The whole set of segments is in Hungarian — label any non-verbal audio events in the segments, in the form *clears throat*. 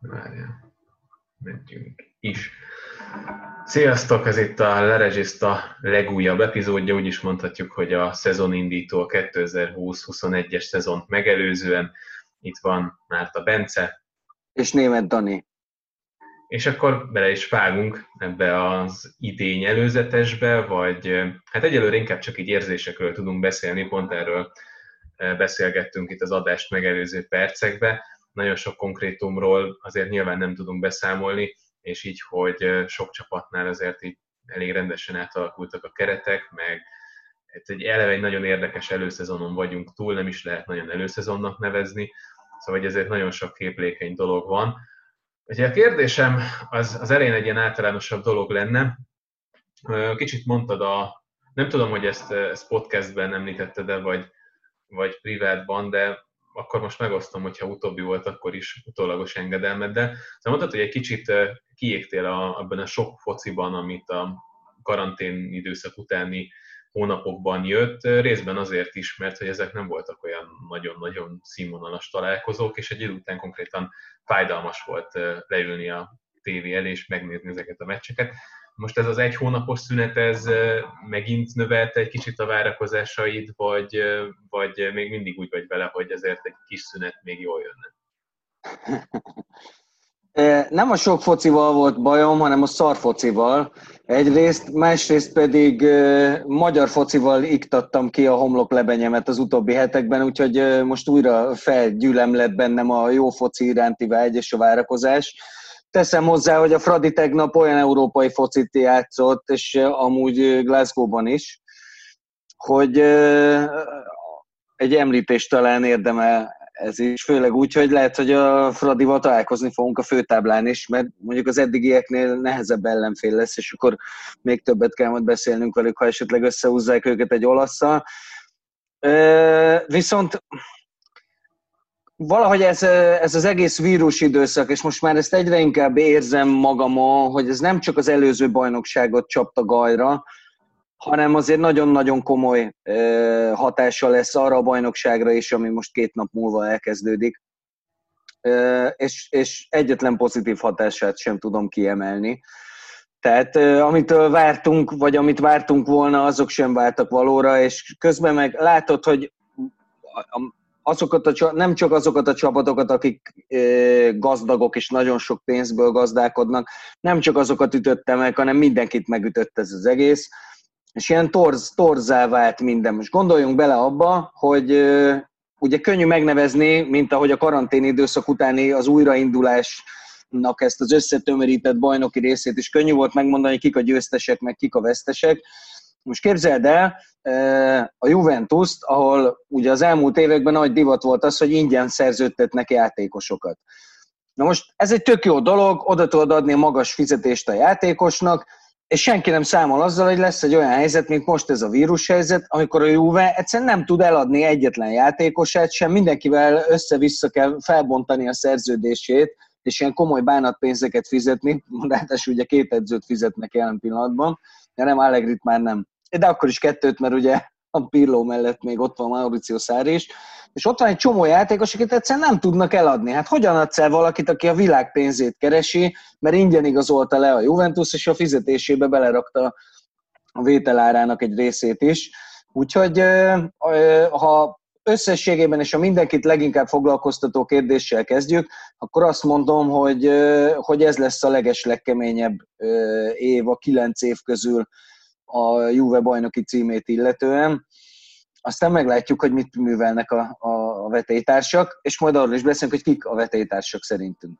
Várjál. Megyünk is. Sziasztok, ez itt a Lerezsista legújabb epizódja, úgy is mondhatjuk, hogy a szezonindító a 2020-21-es szezont megelőzően. Itt van Márta Bence. És német Dani. És akkor bele is vágunk ebbe az idény előzetesbe, vagy hát egyelőre inkább csak így érzésekről tudunk beszélni, pont erről beszélgettünk itt az adást megelőző percekbe. Nagyon sok konkrétumról azért nyilván nem tudunk beszámolni, és így, hogy sok csapatnál azért így elég rendesen átalakultak a keretek, meg egy eleve egy nagyon érdekes előszezonon vagyunk túl, nem is lehet nagyon előszezonnak nevezni, szóval ezért nagyon sok képlékeny dolog van. Ugye a kérdésem az, az elején egy ilyen általánosabb dolog lenne. Kicsit mondtad a, nem tudom, hogy ezt, ezt podcastben említetted-e, vagy, vagy privátban, de akkor most megosztom, hogyha utóbbi volt, akkor is utólagos engedelmeddel. Szóval mondtad, hogy egy kicsit kiégtél a, abban a sok fociban, amit a karantén időszak utáni hónapokban jött, részben azért is, mert hogy ezek nem voltak olyan nagyon-nagyon színvonalas találkozók, és egy idő után konkrétan fájdalmas volt leülni a tévé elé és megnézni ezeket a meccseket. Most ez az egy hónapos szünet, ez megint növelte egy kicsit a várakozásaid, vagy, vagy még mindig úgy vagy vele, hogy ezért egy kis szünet még jól jönne? *laughs* Nem a sok focival volt bajom, hanem a szar focival. Egyrészt, másrészt pedig magyar focival iktattam ki a homlok lebenyemet az utóbbi hetekben, úgyhogy most újra felgyűlem lett bennem a jó foci iránti vágy és a várakozás. Teszem hozzá, hogy a Fradi tegnap olyan európai focit játszott, és amúgy Glasgow-ban is, hogy egy említést talán érdemel ez is, főleg úgy, hogy lehet, hogy a Fradival találkozni fogunk a főtáblán is, mert mondjuk az eddigieknél nehezebb ellenfél lesz, és akkor még többet kell majd beszélnünk velük, ha esetleg összehúzzák őket egy olasszal. Viszont valahogy ez, ez az egész vírus időszak, és most már ezt egyre inkább érzem magamon, hogy ez nem csak az előző bajnokságot csapta gajra, hanem azért nagyon-nagyon komoly hatása lesz arra a bajnokságra is, ami most két nap múlva elkezdődik. És, és egyetlen pozitív hatását sem tudom kiemelni. Tehát amitől vártunk, vagy amit vártunk volna, azok sem váltak valóra, és közben meg látod, hogy azokat a, nem csak azokat a csapatokat, akik gazdagok és nagyon sok pénzből gazdálkodnak, nem csak azokat ütötte meg, hanem mindenkit megütött ez az egész és ilyen torz, torzá vált minden. Most gondoljunk bele abba, hogy ugye könnyű megnevezni, mint ahogy a karantén időszak utáni az újraindulásnak ezt az összetömörített bajnoki részét is könnyű volt megmondani, kik a győztesek, meg kik a vesztesek. Most képzeld el a Juventus-t, ahol ugye az elmúlt években nagy divat volt az, hogy ingyen szerződtetnek játékosokat. Na most ez egy tök jó dolog, oda tudod adni a magas fizetést a játékosnak, és senki nem számol azzal, hogy lesz egy olyan helyzet, mint most ez a vírushelyzet, amikor a Juve egyszerűen nem tud eladni egyetlen játékosát sem, mindenkivel össze-vissza kell felbontani a szerződését, és ilyen komoly bánatpénzeket fizetni, *laughs* ráadásul ugye két edzőt fizetnek jelen pillanatban, de nem Allegrit már nem. De akkor is kettőt, mert ugye a Pirlo mellett még ott van Mauricio Sarri is, és ott van egy csomó játékos, akit egyszerűen nem tudnak eladni. Hát hogyan adsz el valakit, aki a világ pénzét keresi, mert ingyen igazolta le a Juventus, és a fizetésébe belerakta a vételárának egy részét is. Úgyhogy ha összességében és a mindenkit leginkább foglalkoztató kérdéssel kezdjük, akkor azt mondom, hogy, hogy ez lesz a leges legkeményebb év a kilenc év közül a Juve bajnoki címét illetően aztán meglátjuk, hogy mit művelnek a, a, a vetélytársak, és majd arról is beszélünk, hogy kik a vetélytársak szerintünk.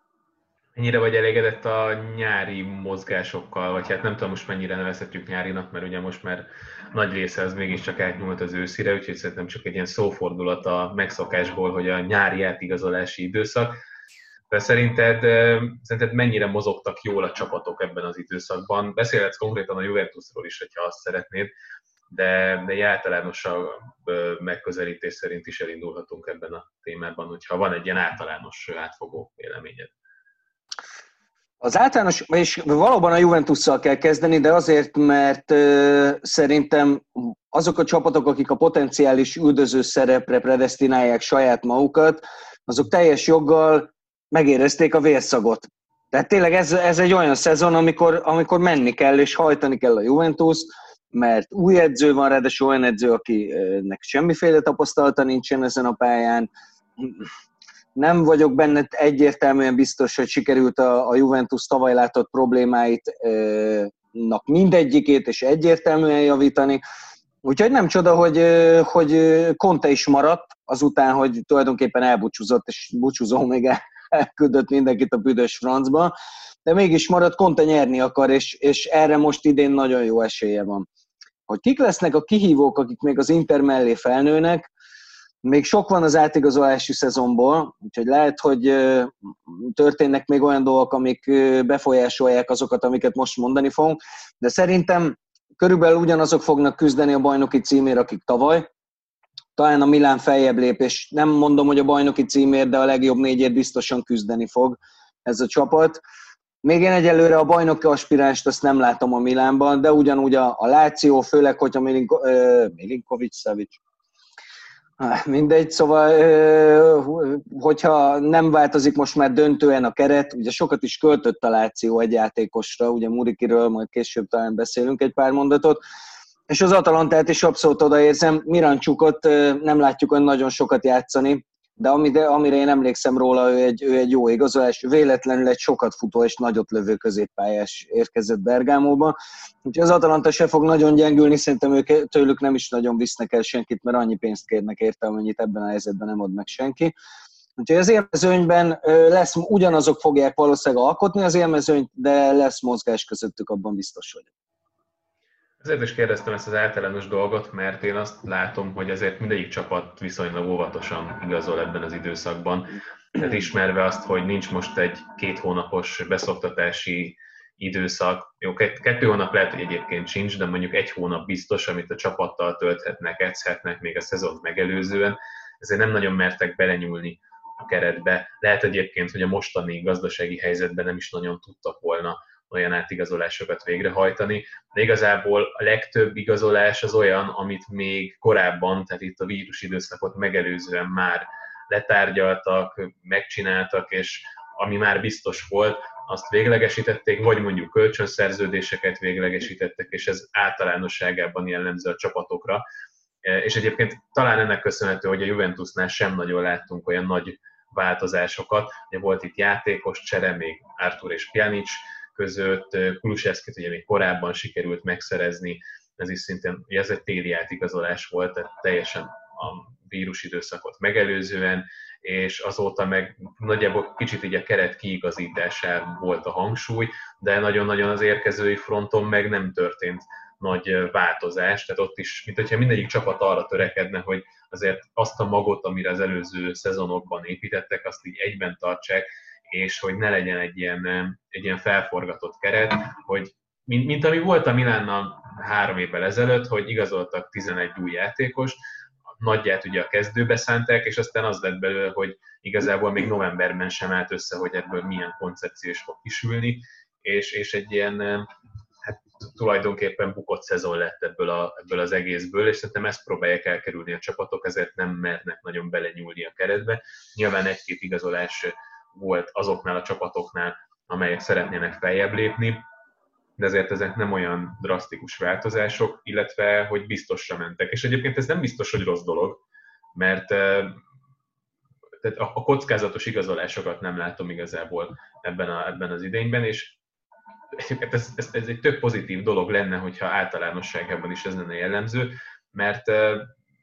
Mennyire vagy elégedett a nyári mozgásokkal, vagy hát nem tudom most mennyire nevezhetjük nyárinak, mert ugye most már nagy része az mégiscsak átnyúlt az őszire, úgyhogy szerintem csak egy ilyen szófordulat a megszokásból, hogy a nyári átigazolási időszak. De szerinted, szerinted mennyire mozogtak jól a csapatok ebben az időszakban? Beszélhetsz konkrétan a Juventusról is, hogyha azt szeretnéd, de, de egy általánosabb megközelítés szerint is elindulhatunk ebben a témában, hogyha van egy ilyen általános átfogó véleményed. Az általános, és valóban a Juventusszal kell kezdeni, de azért, mert szerintem azok a csapatok, akik a potenciális üldöző szerepre predestinálják saját magukat, azok teljes joggal megérezték a vérszagot. Tehát tényleg ez, ez egy olyan szezon, amikor, amikor menni kell és hajtani kell a Juventus, mert új edző van, ráadásul olyan edző, akinek semmiféle tapasztalata nincsen ezen a pályán. Nem vagyok benne egyértelműen biztos, hogy sikerült a, a Juventus tavaly látott problémáit mindegyikét és egyértelműen javítani. Úgyhogy nem csoda, hogy, hogy Conte is maradt, azután, hogy tulajdonképpen elbúcsúzott, és búcsúzó még elküldött mindenkit a büdös francba, de mégis maradt, Conte nyerni akar, és, és erre most idén nagyon jó esélye van. Hogy kik lesznek a kihívók, akik még az Inter mellé felnőnek, még sok van az átigazolási szezonból, úgyhogy lehet, hogy történnek még olyan dolgok, amik befolyásolják azokat, amiket most mondani fogunk, de szerintem körülbelül ugyanazok fognak küzdeni a bajnoki címért, akik tavaly. Talán a Milán feljebb lép, és nem mondom, hogy a bajnoki címért, de a legjobb négyért biztosan küzdeni fog ez a csapat. Még én egyelőre a bajnoki aspiránst azt nem látom a Milánban, de ugyanúgy a, a Láció, főleg, hogyha Milinko, Milinkovic, Savic, Mindegy, szóval, hogyha nem változik most már döntően a keret, ugye sokat is költött a Láció egy játékosra, ugye Murikiről majd később talán beszélünk egy pár mondatot, és az Atalantát is abszolút odaérzem, Mirancsukot nem látjuk olyan nagyon sokat játszani, de amire, amire én emlékszem róla, ő egy, ő egy jó igazolás, véletlenül egy sokat futó és nagyot lövő középpályás érkezett Bergámóba. Úgyhogy az Atalanta se fog nagyon gyengülni, szerintem ők tőlük nem is nagyon visznek el senkit, mert annyi pénzt kérnek érte, amennyit ebben a helyzetben nem ad meg senki. Úgyhogy az élmezőnyben lesz, ugyanazok fogják valószínűleg alkotni az élmezőnyt, de lesz mozgás közöttük, abban biztos vagyok. Azért is kérdeztem ezt az általános dolgot, mert én azt látom, hogy azért mindegyik csapat viszonylag óvatosan igazol ebben az időszakban. Tehát ismerve azt, hogy nincs most egy két hónapos beszoktatási időszak. Jó, kettő hónap lehet, hogy egyébként sincs, de mondjuk egy hónap biztos, amit a csapattal tölthetnek, edzhetnek még a szezont megelőzően. Ezért nem nagyon mertek belenyúlni a keretbe. Lehet egyébként, hogy a mostani gazdasági helyzetben nem is nagyon tudtak volna olyan átigazolásokat végrehajtani, de igazából a legtöbb igazolás az olyan, amit még korábban, tehát itt a vírus időszakot megelőzően már letárgyaltak, megcsináltak, és ami már biztos volt, azt véglegesítették, vagy mondjuk kölcsönszerződéseket véglegesítettek, és ez általánosságában jellemző a csapatokra. És egyébként talán ennek köszönhető, hogy a Juventusnál sem nagyon láttunk olyan nagy változásokat. Ugye volt itt játékos csere, még Artur és Pjanic, között, Kulusevskit ugye még korábban sikerült megszerezni, ez is szintén, ugye ez egy téli átigazolás volt, tehát teljesen a vírus időszakot megelőzően, és azóta meg nagyjából kicsit így a keret kiigazításán volt a hangsúly, de nagyon-nagyon az érkezői fronton meg nem történt nagy változás, tehát ott is, mint hogyha mindegyik csapat arra törekedne, hogy azért azt a magot, amire az előző szezonokban építettek, azt így egyben tartsák, és hogy ne legyen egy ilyen, egy ilyen felforgatott keret, hogy mint, mint ami volt a Milánnal három évvel ezelőtt, hogy igazoltak 11 új játékos, nagyját ugye a kezdőbe szánták, és aztán az lett belőle, hogy igazából még novemberben sem állt össze, hogy ebből milyen koncepció is fog kisülni, és, és egy ilyen hát tulajdonképpen bukott szezon lett ebből, a, ebből az egészből, és szerintem ezt próbálják elkerülni a csapatok, ezért nem mernek nagyon belenyúlni a keretbe. Nyilván egy-két igazolás volt azoknál a csapatoknál, amelyek szeretnének feljebb lépni, de ezért ezek nem olyan drasztikus változások, illetve hogy biztosra mentek. És egyébként ez nem biztos, hogy rossz dolog, mert tehát a kockázatos igazolásokat nem látom igazából ebben, a, ebben az idényben, és ez, ez, ez egy tök pozitív dolog lenne, hogyha általánosságában is ez lenne jellemző, mert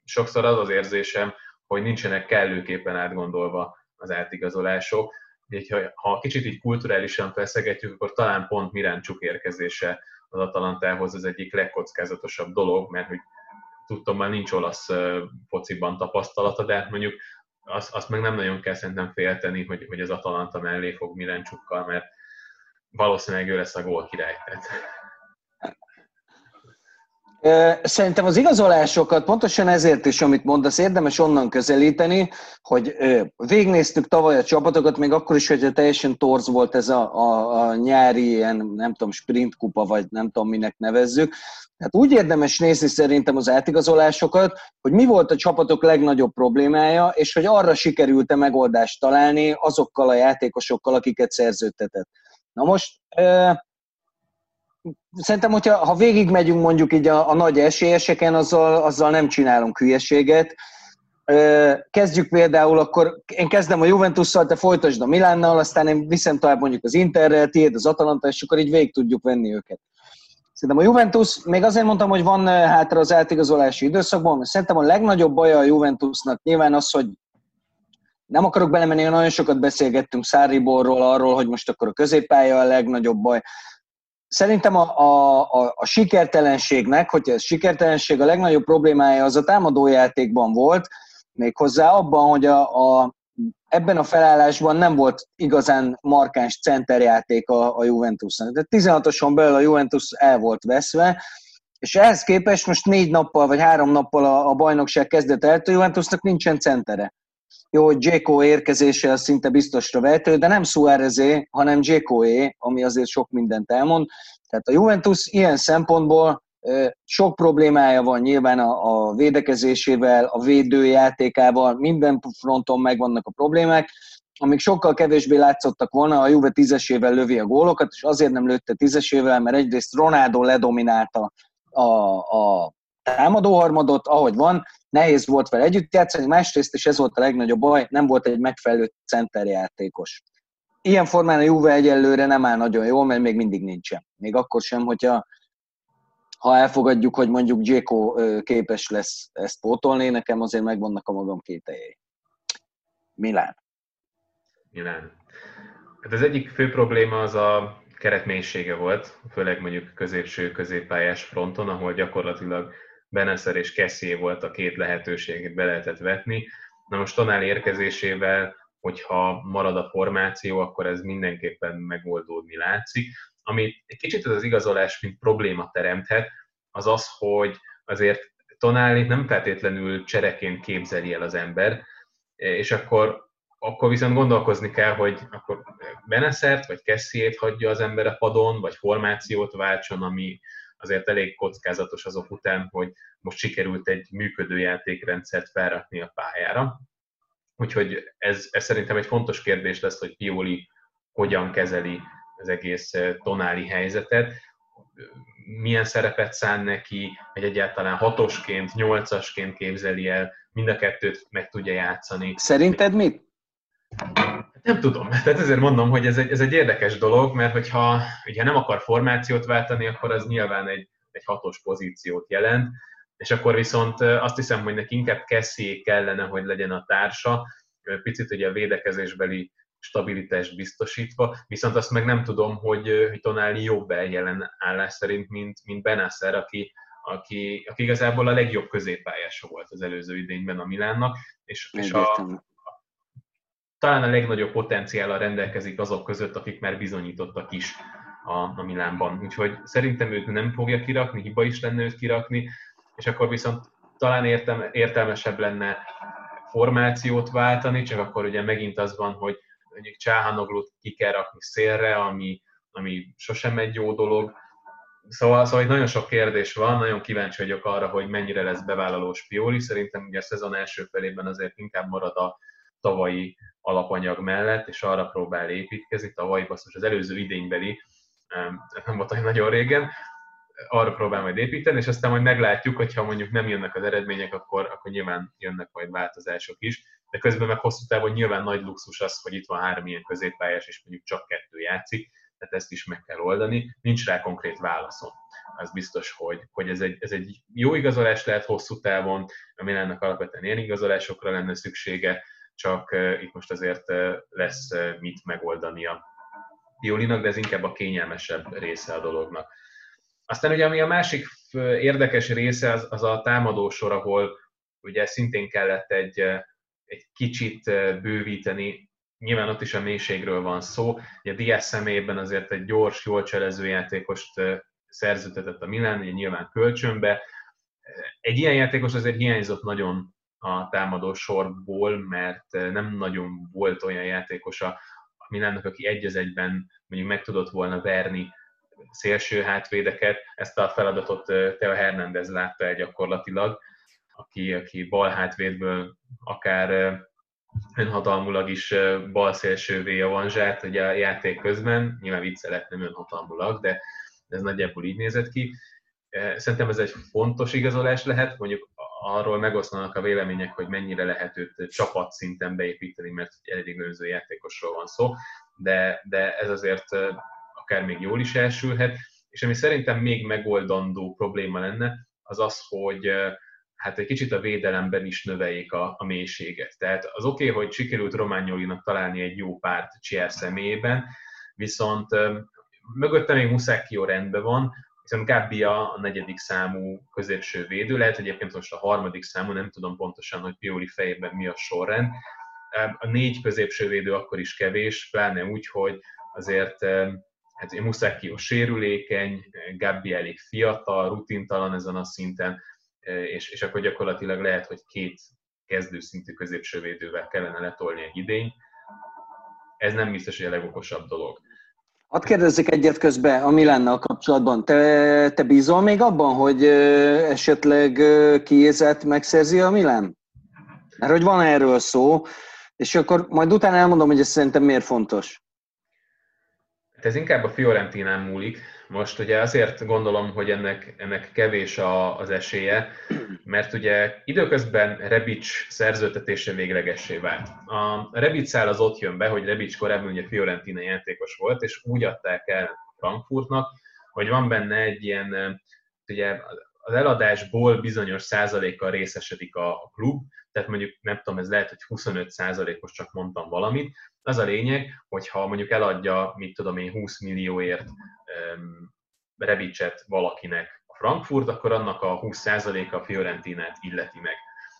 sokszor az az érzésem, hogy nincsenek kellőképpen átgondolva az átigazolások, így, ha kicsit így kulturálisan feszegetjük, akkor talán pont Miráncsuk érkezése az Atalantához az egyik legkockázatosabb dolog, mert hogy tudtam, már nincs olasz fociban tapasztalata, de hát mondjuk azt, azt meg nem nagyon kell szerintem félteni, hogy, hogy az Atalanta mellé fog Miráncsukkal, mert valószínűleg ő lesz a gól király. Szerintem az igazolásokat pontosan ezért is, amit mondasz, érdemes onnan közelíteni, hogy végnéztük tavaly a csapatokat, még akkor is, hogyha teljesen torz volt ez a, a, a nyári ilyen, nem tudom, sprint kupa, vagy nem tudom, minek nevezzük. Tehát úgy érdemes nézni szerintem az átigazolásokat, hogy mi volt a csapatok legnagyobb problémája, és hogy arra sikerült-e megoldást találni azokkal a játékosokkal, akiket szerződtetett. Na most szerintem, hogyha ha végigmegyünk mondjuk így a, a nagy esélyeseken, azzal, azzal nem csinálunk hülyeséget. Kezdjük például, akkor én kezdem a Juventus-szal, te folytasd a Milánnal, aztán én viszem tovább mondjuk az Interrel, tiéd az Atalanta, és akkor így végig tudjuk venni őket. Szerintem a Juventus, még azért mondtam, hogy van hátra az átigazolási időszakban, mert szerintem a legnagyobb baja a Juventusnak nyilván az, hogy nem akarok belemenni, nagyon sokat beszélgettünk Száriborról, arról, hogy most akkor a középpálya a legnagyobb baj. Szerintem a, a, a, a sikertelenségnek, hogyha ez sikertelenség, a legnagyobb problémája az a támadójátékban volt, méghozzá abban, hogy a, a, ebben a felállásban nem volt igazán markáns centerjáték a, a Juventusnak. Tehát 16-oson belül a Juventus el volt veszve, és ehhez képest most négy nappal vagy három nappal a, a bajnokság kezdet előtt a Juventusnak nincsen centere. Jó, hogy Dzeko érkezése az szinte biztosra vehető, de nem Suárezé, hanem Dzekoé, ami azért sok mindent elmond. Tehát a Juventus ilyen szempontból sok problémája van nyilván a, a védekezésével, a védőjátékával, minden fronton megvannak a problémák, amik sokkal kevésbé látszottak volna, a Juve tízesével lövi a gólokat, és azért nem lőtte tízesével, mert egyrészt Ronaldo ledominálta a, a támadóharmadot, ahogy van, nehéz volt vele együtt játszani, másrészt, és ez volt a legnagyobb baj, nem volt egy megfelelő centerjátékos. Ilyen formán a Juve egyelőre nem áll nagyon jól, mert még mindig nincsen. Még akkor sem, hogyha ha elfogadjuk, hogy mondjuk Dzeko képes lesz ezt pótolni, nekem azért megvannak a magam kételjei. Milán. Milán. Hát az egyik fő probléma az a keretménysége volt, főleg mondjuk középső középpályás fronton, ahol gyakorlatilag Beneszer és Kessié volt a két lehetőséget be lehetett vetni. Na most Tonál érkezésével, hogyha marad a formáció, akkor ez mindenképpen megoldódni látszik. Ami egy kicsit az igazolás, mint probléma teremthet, az az, hogy azért Tonáli nem feltétlenül csereként képzeli el az ember, és akkor, akkor viszont gondolkozni kell, hogy akkor Beneszert vagy Kessiét hagyja az ember a padon, vagy formációt váltson, ami, azért elég kockázatos azok után, hogy most sikerült egy működő játékrendszert felrakni a pályára. Úgyhogy ez, ez szerintem egy fontos kérdés lesz, hogy Pioli hogyan kezeli az egész eh, tonáli helyzetet, milyen szerepet szán neki, hogy egyáltalán hatosként, nyolcasként képzeli el, mind a kettőt meg tudja játszani. Szerinted mit? Nem tudom. *laughs* Tehát ezért mondom, hogy ez egy, ez egy érdekes dolog, mert hogyha ugye nem akar formációt váltani, akkor az nyilván egy, egy hatos pozíciót jelent, és akkor viszont azt hiszem, hogy neki inkább Kessie kellene, hogy legyen a társa, picit ugye a védekezésbeli stabilitást biztosítva, viszont azt meg nem tudom, hogy, hogy Tonali jobb eljelen állás szerint, mint, mint Benasser, aki, aki, aki igazából a legjobb középpályása volt az előző idényben a Milánnak, és, és a, talán a legnagyobb potenciállal rendelkezik azok között, akik már bizonyítottak is a, a Milánban. Úgyhogy szerintem őt nem fogja kirakni, hiba is lenne őt kirakni, és akkor viszont talán értem, értelmesebb lenne formációt váltani, csak akkor ugye megint az van, hogy mondjuk Csáhanoglut ki kell rakni szélre, ami, ami sosem egy jó dolog. Szóval, szóval nagyon sok kérdés van, nagyon kíváncsi vagyok arra, hogy mennyire lesz bevállalós Pioli. Szerintem ugye a szezon első felében azért inkább marad a tavalyi alapanyag mellett, és arra próbál építkezni, tavalyi basszus az előző idénybeli, nem volt olyan nagyon régen, arra próbál majd építeni, és aztán majd meglátjuk, hogyha mondjuk nem jönnek az eredmények, akkor, akkor nyilván jönnek majd változások is, de közben meg hosszú távon nyilván nagy luxus az, hogy itt van három ilyen középpályás, és mondjuk csak kettő játszik, tehát ezt is meg kell oldani. Nincs rá konkrét válaszom. Az biztos, hogy, hogy ez, egy, ez egy jó igazolás lehet hosszú távon, a Milánnak alapvetően ilyen igazolásokra lenne szüksége, csak itt most azért lesz mit megoldania. Piolinak, de ez inkább a kényelmesebb része a dolognak. Aztán ugye ami a másik érdekes része az, az a támadósor, ahol ugye szintén kellett egy, egy kicsit bővíteni, nyilván ott is a mélységről van szó, ugye Diaz személyében azért egy gyors, jól cselező játékost szerződtetett a Milán, ugye nyilván kölcsönbe, Egy ilyen játékos azért hiányzott nagyon a támadó sorból, mert nem nagyon volt olyan játékos a Milánnak, aki egy az egyben mondjuk meg tudott volna verni szélső hátvédeket. Ezt a feladatot Teo Hernández látta el gyakorlatilag, aki, aki bal hátvédből akár önhatalmulag is bal szélsővé avanzsált ugye a játék közben, nyilván viccelet nem önhatalmulag, de ez nagyjából így nézett ki. Szerintem ez egy fontos igazolás lehet, mondjuk arról megoszlanak a vélemények, hogy mennyire lehet őt csapatszinten beépíteni, mert elég önző játékosról van szó, de, de ez azért akár még jól is elsülhet. És ami szerintem még megoldandó probléma lenne, az az, hogy hát egy kicsit a védelemben is növeljék a, a mélységet. Tehát az oké, okay, hogy sikerült Romániolinak találni egy jó párt Csier személyében, viszont mögötte még Muszákió rendben van, viszont Gabbia a negyedik számú középső védő, lehet egyébként most a harmadik számú, nem tudom pontosan, hogy Pioli fejében mi a sorrend. A négy középső védő akkor is kevés, pláne úgy, hogy azért hát Muszákió sérülékeny, Gabbi elég fiatal, rutintalan ezen a szinten, és, és akkor gyakorlatilag lehet, hogy két kezdőszintű középső védővel kellene letolni egy idény. Ez nem biztos, hogy a legokosabb dolog. Hadd kérdezzek egyet közben a Milánnal kapcsolatban. Te, te bízol még abban, hogy esetleg kiézet megszerzi a Milán? Mert hogy van erről szó, és akkor majd utána elmondom, hogy ez szerintem miért fontos. Hát ez inkább a Fiorentinán múlik. Most ugye azért gondolom, hogy ennek, ennek kevés a, az esélye, mert ugye időközben Rebic szerződtetése véglegessé vált. A Rebic szál az ott jön be, hogy Rebic korábban ugye Fiorentina játékos volt, és úgy adták el Frankfurtnak, hogy van benne egy ilyen, ugye az eladásból bizonyos százalékkal részesedik a klub, tehát mondjuk nem tudom, ez lehet, hogy 25 százalékos, csak mondtam valamit. Az a lényeg, hogyha mondjuk eladja, mit tudom én, 20 millióért um, Revicset valakinek a Frankfurt, akkor annak a 20 százaléka a Fiorentinát illeti meg.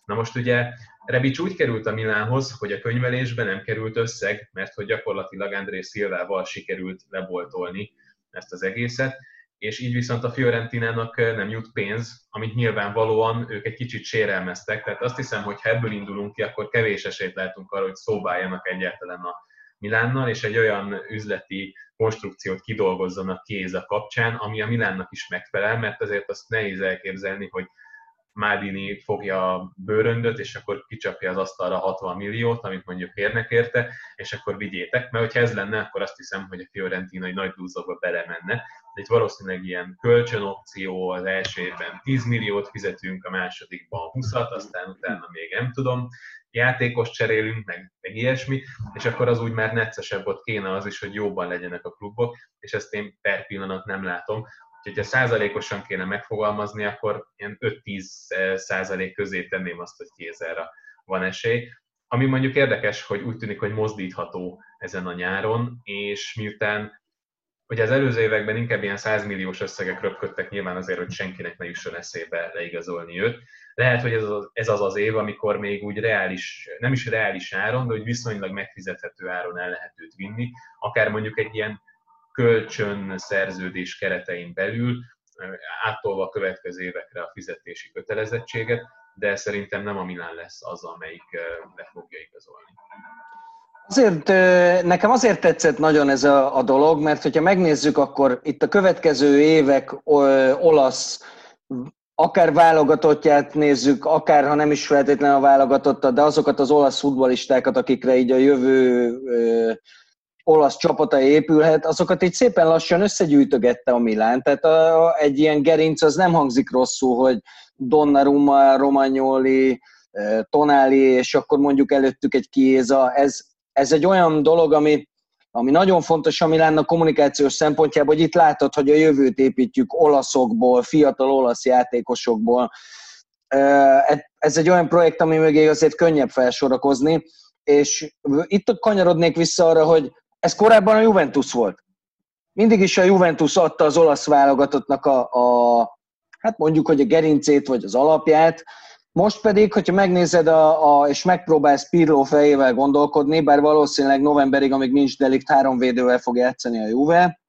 Na most ugye Rebic úgy került a Milánhoz, hogy a könyvelésben nem került összeg, mert hogy gyakorlatilag André Szilvával sikerült leboltolni ezt az egészet, és így viszont a Fiorentinának nem jut pénz, amit nyilvánvalóan ők egy kicsit sérelmeztek, tehát azt hiszem, hogy ha ebből indulunk ki, akkor kevés esélyt látunk arra, hogy szóbáljanak egyáltalán a Milánnal, és egy olyan üzleti konstrukciót kidolgozzanak kéz kapcsán, ami a Milánnak is megfelel, mert azért azt nehéz elképzelni, hogy Mádini fogja a bőröndöt, és akkor kicsapja az asztalra 60 milliót, amit mondjuk érnek érte, és akkor vigyétek, mert hogyha ez lenne, akkor azt hiszem, hogy a Fiorentina egy nagy dúzogba belemenne. De itt valószínűleg ilyen kölcsönopció, az első évben 10 milliót fizetünk, a másodikban 20-at, aztán utána még nem tudom, játékos cserélünk, meg, meg ilyesmi, és akkor az úgy már neccesebb ott kéne az is, hogy jobban legyenek a klubok, és ezt én per pillanat nem látom. Úgyhogy ha százalékosan kéne megfogalmazni, akkor ilyen 5-10 eh, százalék közé tenném azt, hogy kézzelre van esély. Ami mondjuk érdekes, hogy úgy tűnik, hogy mozdítható ezen a nyáron, és miután Ugye az előző években inkább ilyen 100 milliós összegek röpködtek nyilván azért, hogy senkinek ne jusson eszébe leigazolni őt. Lehet, hogy ez az, ez az az év, amikor még úgy reális, nem is reális áron, de hogy viszonylag megfizethető áron el lehet őt vinni, akár mondjuk egy ilyen kölcsön szerződés keretein belül, áttolva a következő évekre a fizetési kötelezettséget, de szerintem nem a Milán lesz az, amelyik le fogja igazolni. Azért, nekem azért tetszett nagyon ez a, a dolog, mert hogyha megnézzük, akkor itt a következő évek olasz, akár válogatottját nézzük, akár ha nem is feltétlenül a válogatottat, de azokat az olasz futbolistákat, akikre így a jövő olasz csapata épülhet, azokat így szépen lassan összegyűjtögette a Milán. Tehát a, egy ilyen gerinc az nem hangzik rosszul, hogy Donnarumma, Romagnoli, Tonali, és akkor mondjuk előttük egy Kiéza. Ez, ez egy olyan dolog, ami, ami nagyon fontos a Milánnak kommunikációs szempontjából, hogy itt látod, hogy a jövőt építjük olaszokból, fiatal olasz játékosokból. Ez egy olyan projekt, ami mögé azért könnyebb felsorakozni, és itt kanyarodnék vissza arra, hogy ez korábban a Juventus volt. Mindig is a Juventus adta az olasz válogatottnak a, a hát mondjuk, hogy a gerincét vagy az alapját, most pedig, hogyha megnézed a, a, és megpróbálsz Pirlo fejével gondolkodni, bár valószínűleg novemberig, amíg nincs delikt, három védővel fog játszani a Juve,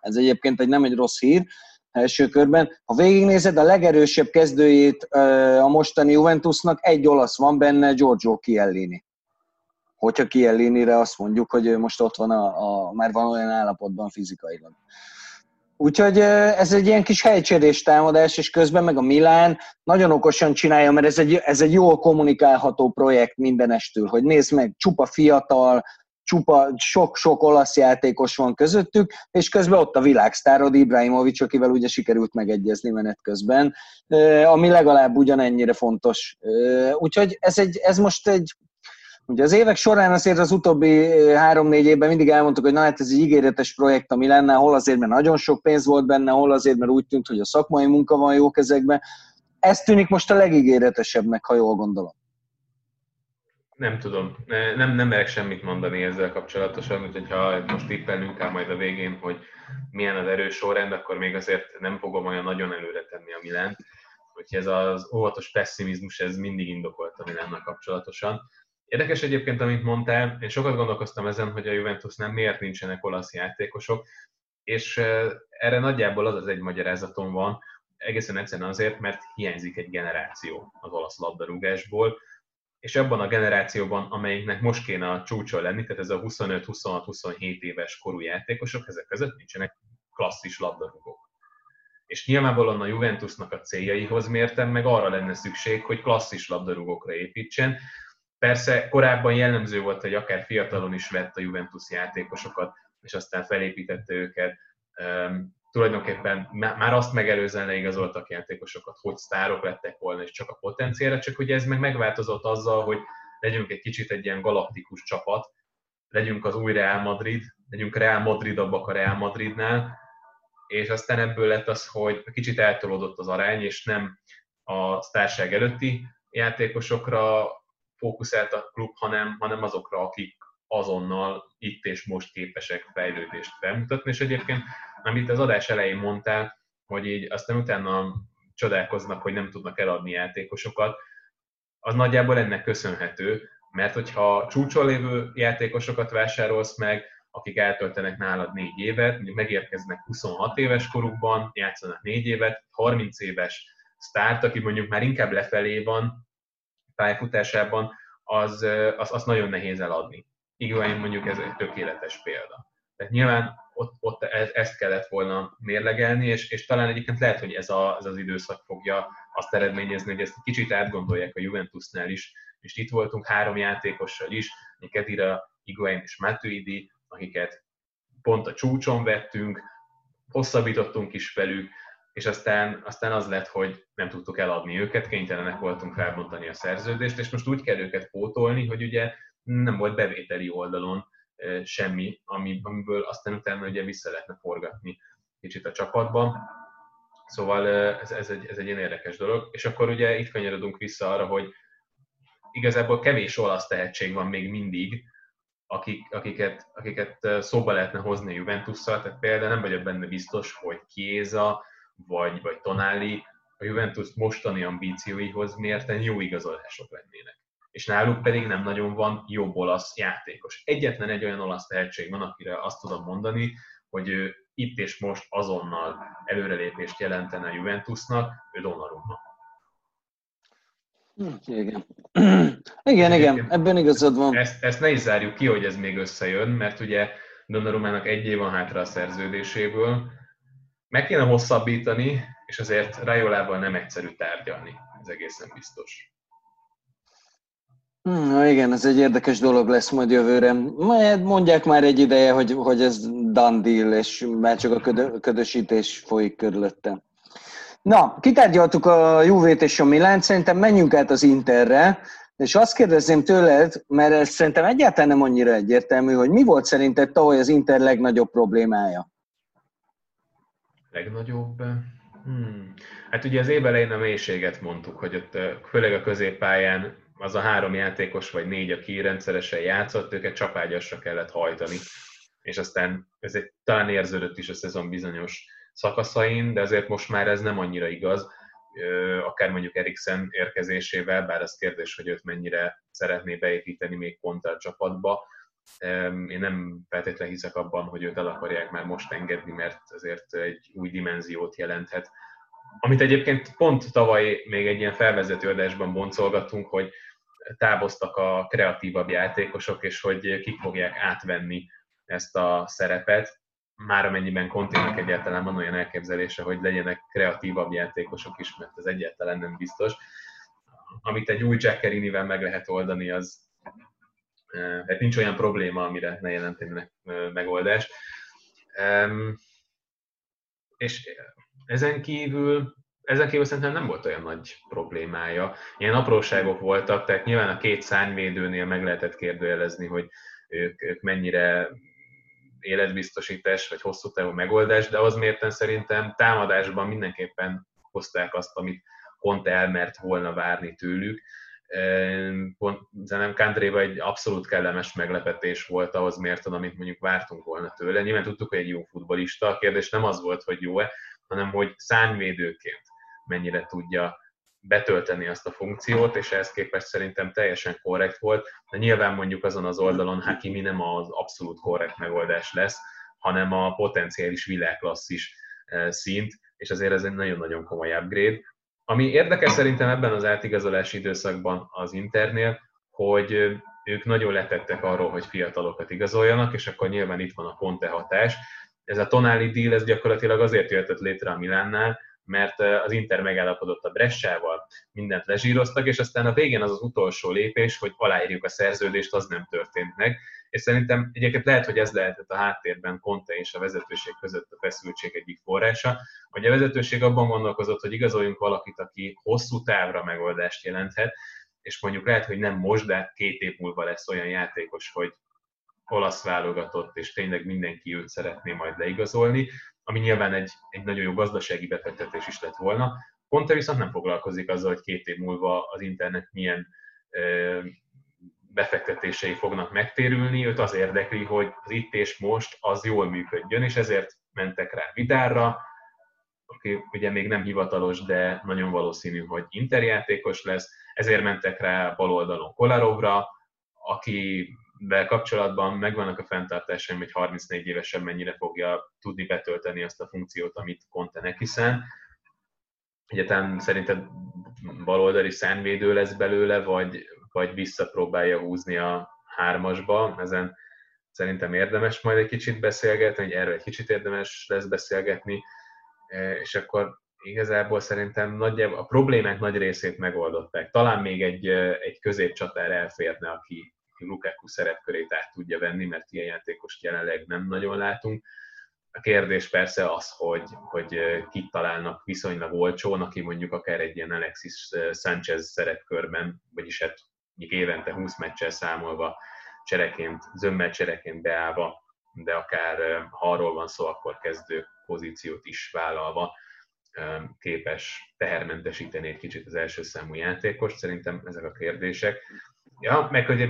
ez egyébként egy nem egy rossz hír, első körben. Ha végignézed, a legerősebb kezdőjét a mostani Juventusnak egy olasz van benne, Giorgio Chiellini. Hogyha Chiellini-re azt mondjuk, hogy ő most ott van, a, a, már van olyan állapotban fizikailag. Úgyhogy ez egy ilyen kis helycserés támadás, és közben meg a Milán nagyon okosan csinálja, mert ez egy, ez egy jól kommunikálható projekt mindenestől, hogy nézd meg, csupa fiatal, csupa sok-sok olasz játékos van közöttük, és közben ott a világsztárod Ibrahimovic, akivel ugye sikerült megegyezni menet közben, ami legalább ugyanennyire fontos. Úgyhogy ez, egy, ez most egy Ugye az évek során azért az utóbbi három-négy évben mindig elmondtuk, hogy na hát ez egy ígéretes projekt, ami lenne, hol azért, mert nagyon sok pénz volt benne, hol azért, mert úgy tűnt, hogy a szakmai munka van jó kezekben. Ez tűnik most a legígéretesebbnek, ha jól gondolom. Nem tudom, nem, nem merek semmit mondani ezzel kapcsolatosan, úgyhogy ha most tippelnünk kell majd a végén, hogy milyen az erős sorrend, akkor még azért nem fogom olyan nagyon előre tenni a Milánt. Úgyhogy ez az óvatos pessimizmus, ez mindig indokolt a Milánnal kapcsolatosan. Érdekes egyébként, amit mondtál, én sokat gondolkoztam ezen, hogy a Juventus nem miért nincsenek olasz játékosok, és erre nagyjából az az egy magyarázatom van, egészen egyszerűen azért, mert hiányzik egy generáció az olasz labdarúgásból, és abban a generációban, amelyiknek most kéne a csúcson lenni, tehát ez a 25-26-27 éves korú játékosok, ezek között nincsenek klasszis labdarúgók. És nyilvánvalóan a Juventusnak a céljaihoz mértem, meg arra lenne szükség, hogy klasszis labdarúgókra építsen, Persze korábban jellemző volt, hogy akár fiatalon is vett a Juventus játékosokat, és aztán felépítette őket. Um, tulajdonképpen már azt megelőzően leigazoltak játékosokat, hogy sztárok lettek volna, és csak a potenciálra, csak hogy ez meg megváltozott azzal, hogy legyünk egy kicsit egy ilyen galaktikus csapat, legyünk az új Real Madrid, legyünk Real Madridabbak a Real Madridnál, és aztán ebből lett az, hogy kicsit eltolódott az arány, és nem a sztárság előtti játékosokra fókuszált a klub, hanem, hanem azokra, akik azonnal itt és most képesek fejlődést felmutatni, és egyébként, amit az adás elején mondtál, hogy így aztán utána csodálkoznak, hogy nem tudnak eladni játékosokat, az nagyjából ennek köszönhető, mert hogyha csúcson lévő játékosokat vásárolsz meg, akik eltöltenek nálad négy évet, mondjuk megérkeznek 26 éves korukban, játszanak négy évet, 30 éves sztárt, aki mondjuk már inkább lefelé van, pályafutásában, az, az, az nagyon nehéz eladni. Igazán mondjuk ez egy tökéletes példa. Tehát nyilván ott, ott e, ezt kellett volna mérlegelni, és, és talán egyébként lehet, hogy ez, a, ez az időszak fogja azt eredményezni, hogy ezt egy kicsit átgondolják a Juventusnál is, és itt voltunk három játékossal is, Kedira, Iguain és Matuidi, akiket pont a csúcson vettünk, hosszabbítottunk is velük, és aztán, aztán az lett, hogy nem tudtuk eladni őket, kénytelenek voltunk felbontani a szerződést, és most úgy kell őket pótolni, hogy ugye nem volt bevételi oldalon semmi, amiből aztán utána ugye vissza lehetne forgatni kicsit a csapatban. Szóval ez, ez, egy, ez egy ilyen érdekes dolog. És akkor ugye itt kanyarodunk vissza arra, hogy igazából kevés olasz tehetség van még mindig, akik, akiket, akiket szóba lehetne hozni a Juventusszal, tehát például nem vagyok benne biztos, hogy Chiesa, vagy, vagy Tonali a Juventus mostani ambícióihoz mérten jó igazolások lennének. És náluk pedig nem nagyon van jobb olasz játékos. Egyetlen egy olyan olasz tehetség van, akire azt tudom mondani, hogy ő itt és most azonnal előrelépést jelentene a Juventusnak, ő Donnarumma. Hm, igen. *clears throat* igen, igen, ebben igazad van. Ezt, ezt ne is zárjuk ki, hogy ez még összejön, mert ugye Donnarummának egy év van hátra a szerződéséből, meg kéne hosszabbítani, és azért Rajolával nem egyszerű tárgyalni, ez egészen biztos. Hmm, igen, ez egy érdekes dolog lesz majd jövőre. Majd mondják már egy ideje, hogy, hogy ez done deal, és már csak a ködö, ködösítés folyik körülötte. Na, kitárgyaltuk a Juvét és a Milán, szerintem menjünk át az Interre, és azt kérdezném tőled, mert ez szerintem egyáltalán nem annyira egyértelmű, hogy mi volt szerinted tavaly az Inter legnagyobb problémája? Legnagyobb? Hmm. Hát ugye az év elején a mélységet mondtuk, hogy ott főleg a középpályán az a három játékos vagy négy, aki rendszeresen játszott, őket csapágyasra kellett hajtani. És aztán ez egy, talán érződött is a szezon bizonyos szakaszain, de azért most már ez nem annyira igaz, akár mondjuk Eriksen érkezésével, bár az kérdés, hogy őt mennyire szeretné beépíteni még pont a csapatba, Én nem feltétlenül hiszek abban, hogy őt el akarják már most engedni, mert azért egy új dimenziót jelenthet. Amit egyébként pont tavaly még egy ilyen felvezető adásban boncolgattunk, hogy távoztak a kreatívabb játékosok, és hogy kik fogják átvenni ezt a szerepet, már amennyiben Konténak egyáltalán van olyan elképzelése, hogy legyenek kreatívabb játékosok is, mert ez egyáltalán nem biztos. Amit egy új Jack meg lehet oldani, az hát nincs olyan probléma, amire ne jelentenek megoldást. És ezen kívül ezen kívül szerintem nem volt olyan nagy problémája. Ilyen apróságok voltak, tehát nyilván a két szányvédőnél meg lehetett kérdőjelezni, hogy ők, ők mennyire életbiztosítás vagy hosszú távú megoldás, de az mérten szerintem támadásban mindenképpen hozták azt, amit pont elmert volna várni tőlük. Pont, nem country egy abszolút kellemes meglepetés volt ahhoz mérten, amit mondjuk vártunk volna tőle. Nyilván tudtuk, hogy egy jó futbolista, a kérdés nem az volt, hogy jó-e, hanem hogy szányvédőként mennyire tudja betölteni azt a funkciót, és ehhez képest szerintem teljesen korrekt volt, de nyilván mondjuk azon az oldalon Hakimi nem az abszolút korrekt megoldás lesz, hanem a potenciális világklasszis eh, szint, és azért ez egy nagyon-nagyon komoly upgrade. Ami érdekes szerintem ebben az átigazolási időszakban az Internél, hogy ők nagyon letettek arról, hogy fiatalokat igazoljanak, és akkor nyilván itt van a Conte hatás. Ez a Tonali deal, ez gyakorlatilag azért jöhetett létre a Milánnál, mert az Inter megállapodott a Bressával, mindent lezsíroztak, és aztán a végén az az utolsó lépés, hogy aláírjuk a szerződést, az nem történt meg. És szerintem egyébként lehet, hogy ez lehetett a háttérben Conte és a vezetőség között a feszültség egyik forrása, hogy a vezetőség abban gondolkozott, hogy igazoljunk valakit, aki hosszú távra megoldást jelenthet, és mondjuk lehet, hogy nem most, de két év múlva lesz olyan játékos, hogy olasz válogatott, és tényleg mindenki őt szeretné majd leigazolni, ami nyilván egy, egy nagyon jó gazdasági befektetés is lett volna. Conte viszont nem foglalkozik azzal, hogy két év múlva az internet milyen befektetései fognak megtérülni, őt az érdekli, hogy az itt és most az jól működjön, és ezért mentek rá Vidárra, aki ugye még nem hivatalos, de nagyon valószínű, hogy interjátékos lesz, ezért mentek rá bal oldalon Kolarovra, aki de kapcsolatban megvannak a fenntartásaim, hogy 34 évesen mennyire fogja tudni betölteni azt a funkciót, amit Conte neki szán. Egyetem szerinted baloldali szánvédő lesz belőle, vagy, vagy visszapróbálja húzni a hármasba. Ezen szerintem érdemes majd egy kicsit beszélgetni, hogy erről egy kicsit érdemes lesz beszélgetni, e, és akkor igazából szerintem nagyjából a problémák nagy részét megoldották. Talán még egy, egy középcsatár elférne, aki, Lukaku szerepkörét át tudja venni, mert ilyen játékost jelenleg nem nagyon látunk. A kérdés persze az, hogy, hogy kit találnak viszonylag olcsón, aki mondjuk akár egy ilyen Alexis Sanchez szerepkörben, vagyis hát mondjuk évente 20 meccsel számolva csereként, zömmel csereként beállva, de akár ha arról van szó, akkor kezdő pozíciót is vállalva képes tehermentesíteni egy kicsit az első számú játékost. Szerintem ezek a kérdések. Ja, meg hogy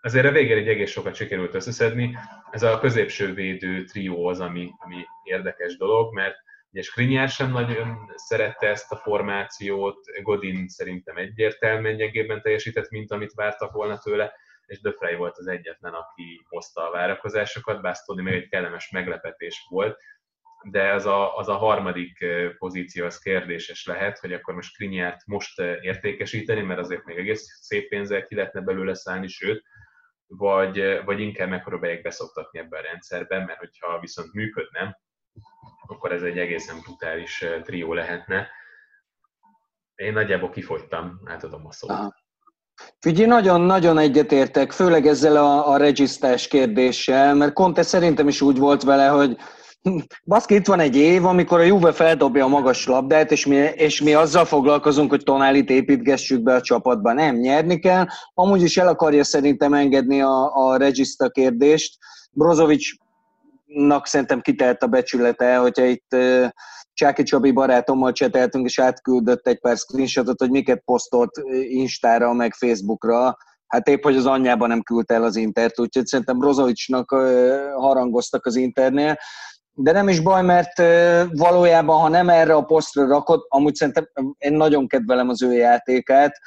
azért a végén egy egész sokat sikerült összeszedni. Ez a középső védő trió az, ami, ami érdekes dolog, mert ugye Skriniar sem nagyon szerette ezt a formációt, Godin szerintem egyértelműen gyengébben teljesített, mint amit vártak volna tőle, és De Frey volt az egyetlen, aki hozta a várakozásokat, Bastoni meg egy kellemes meglepetés volt, de az a, az a harmadik pozíció az kérdéses lehet, hogy akkor most Skriniárt most értékesíteni, mert azért még egész szép pénzzel ki lehetne belőle szállni, sőt, vagy, vagy inkább megpróbálják beszoktatni ebben a rendszerben, mert hogyha viszont működne, akkor ez egy egészen brutális trió lehetne. Én nagyjából kifogytam, átadom a szót. Aha. Figyelj, nagyon-nagyon egyetértek, főleg ezzel a, a regisztás kérdéssel, mert Conte szerintem is úgy volt vele, hogy *laughs* Baszki, itt van egy év, amikor a Juve feldobja a magas labdát, és mi, és mi azzal foglalkozunk, hogy Tonálit építgessük be a csapatba. Nem, nyerni kell. Amúgy is el akarja szerintem engedni a, a regiszta kérdést. Brozovicsnak szerintem kitelt a becsülete, hogyha itt Csáki Csabi barátommal cseteltünk, és átküldött egy pár screenshotot, hogy miket posztolt Instára, meg Facebookra, hát épp, hogy az anyjában nem küldte el az Intert, úgyhogy szerintem Brozovicsnak harangoztak az Internél de nem is baj, mert valójában, ha nem erre a posztra rakod, amúgy szerintem én nagyon kedvelem az ő játékát,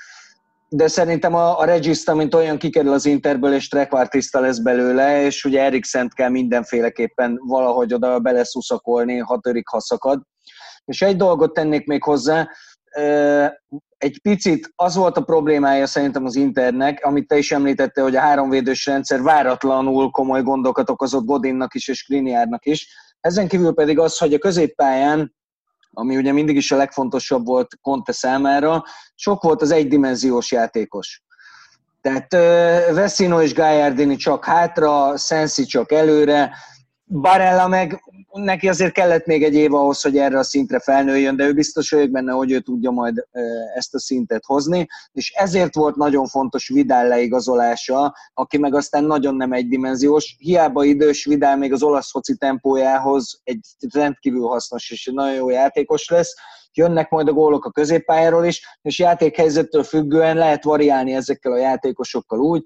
de szerintem a, a Regista, mint olyan kikerül az Interből, és Trekvár tiszta lesz belőle, és ugye Eriksent kell mindenféleképpen valahogy oda beleszuszakolni, ha törik, ha szakad. És egy dolgot tennék még hozzá, egy picit az volt a problémája szerintem az Internek, amit te is említette, hogy a háromvédős rendszer váratlanul komoly gondokat okozott Godinnak is és Kriniárnak is. Ezen kívül pedig az, hogy a középpályán ami ugye mindig is a legfontosabb volt Conte számára, sok volt az egydimenziós játékos. Tehát Vecino és Gagliardini csak hátra, Sensi csak előre, Barella meg neki azért kellett még egy év ahhoz, hogy erre a szintre felnőjön, de ő biztos vagyok benne, hogy ő tudja majd ezt a szintet hozni, és ezért volt nagyon fontos Vidal leigazolása, aki meg aztán nagyon nem egydimenziós. Hiába idős Vidal még az olasz foci tempójához egy rendkívül hasznos és egy nagyon jó játékos lesz, jönnek majd a gólok a középpályáról is, és játékhelyzettől függően lehet variálni ezekkel a játékosokkal úgy,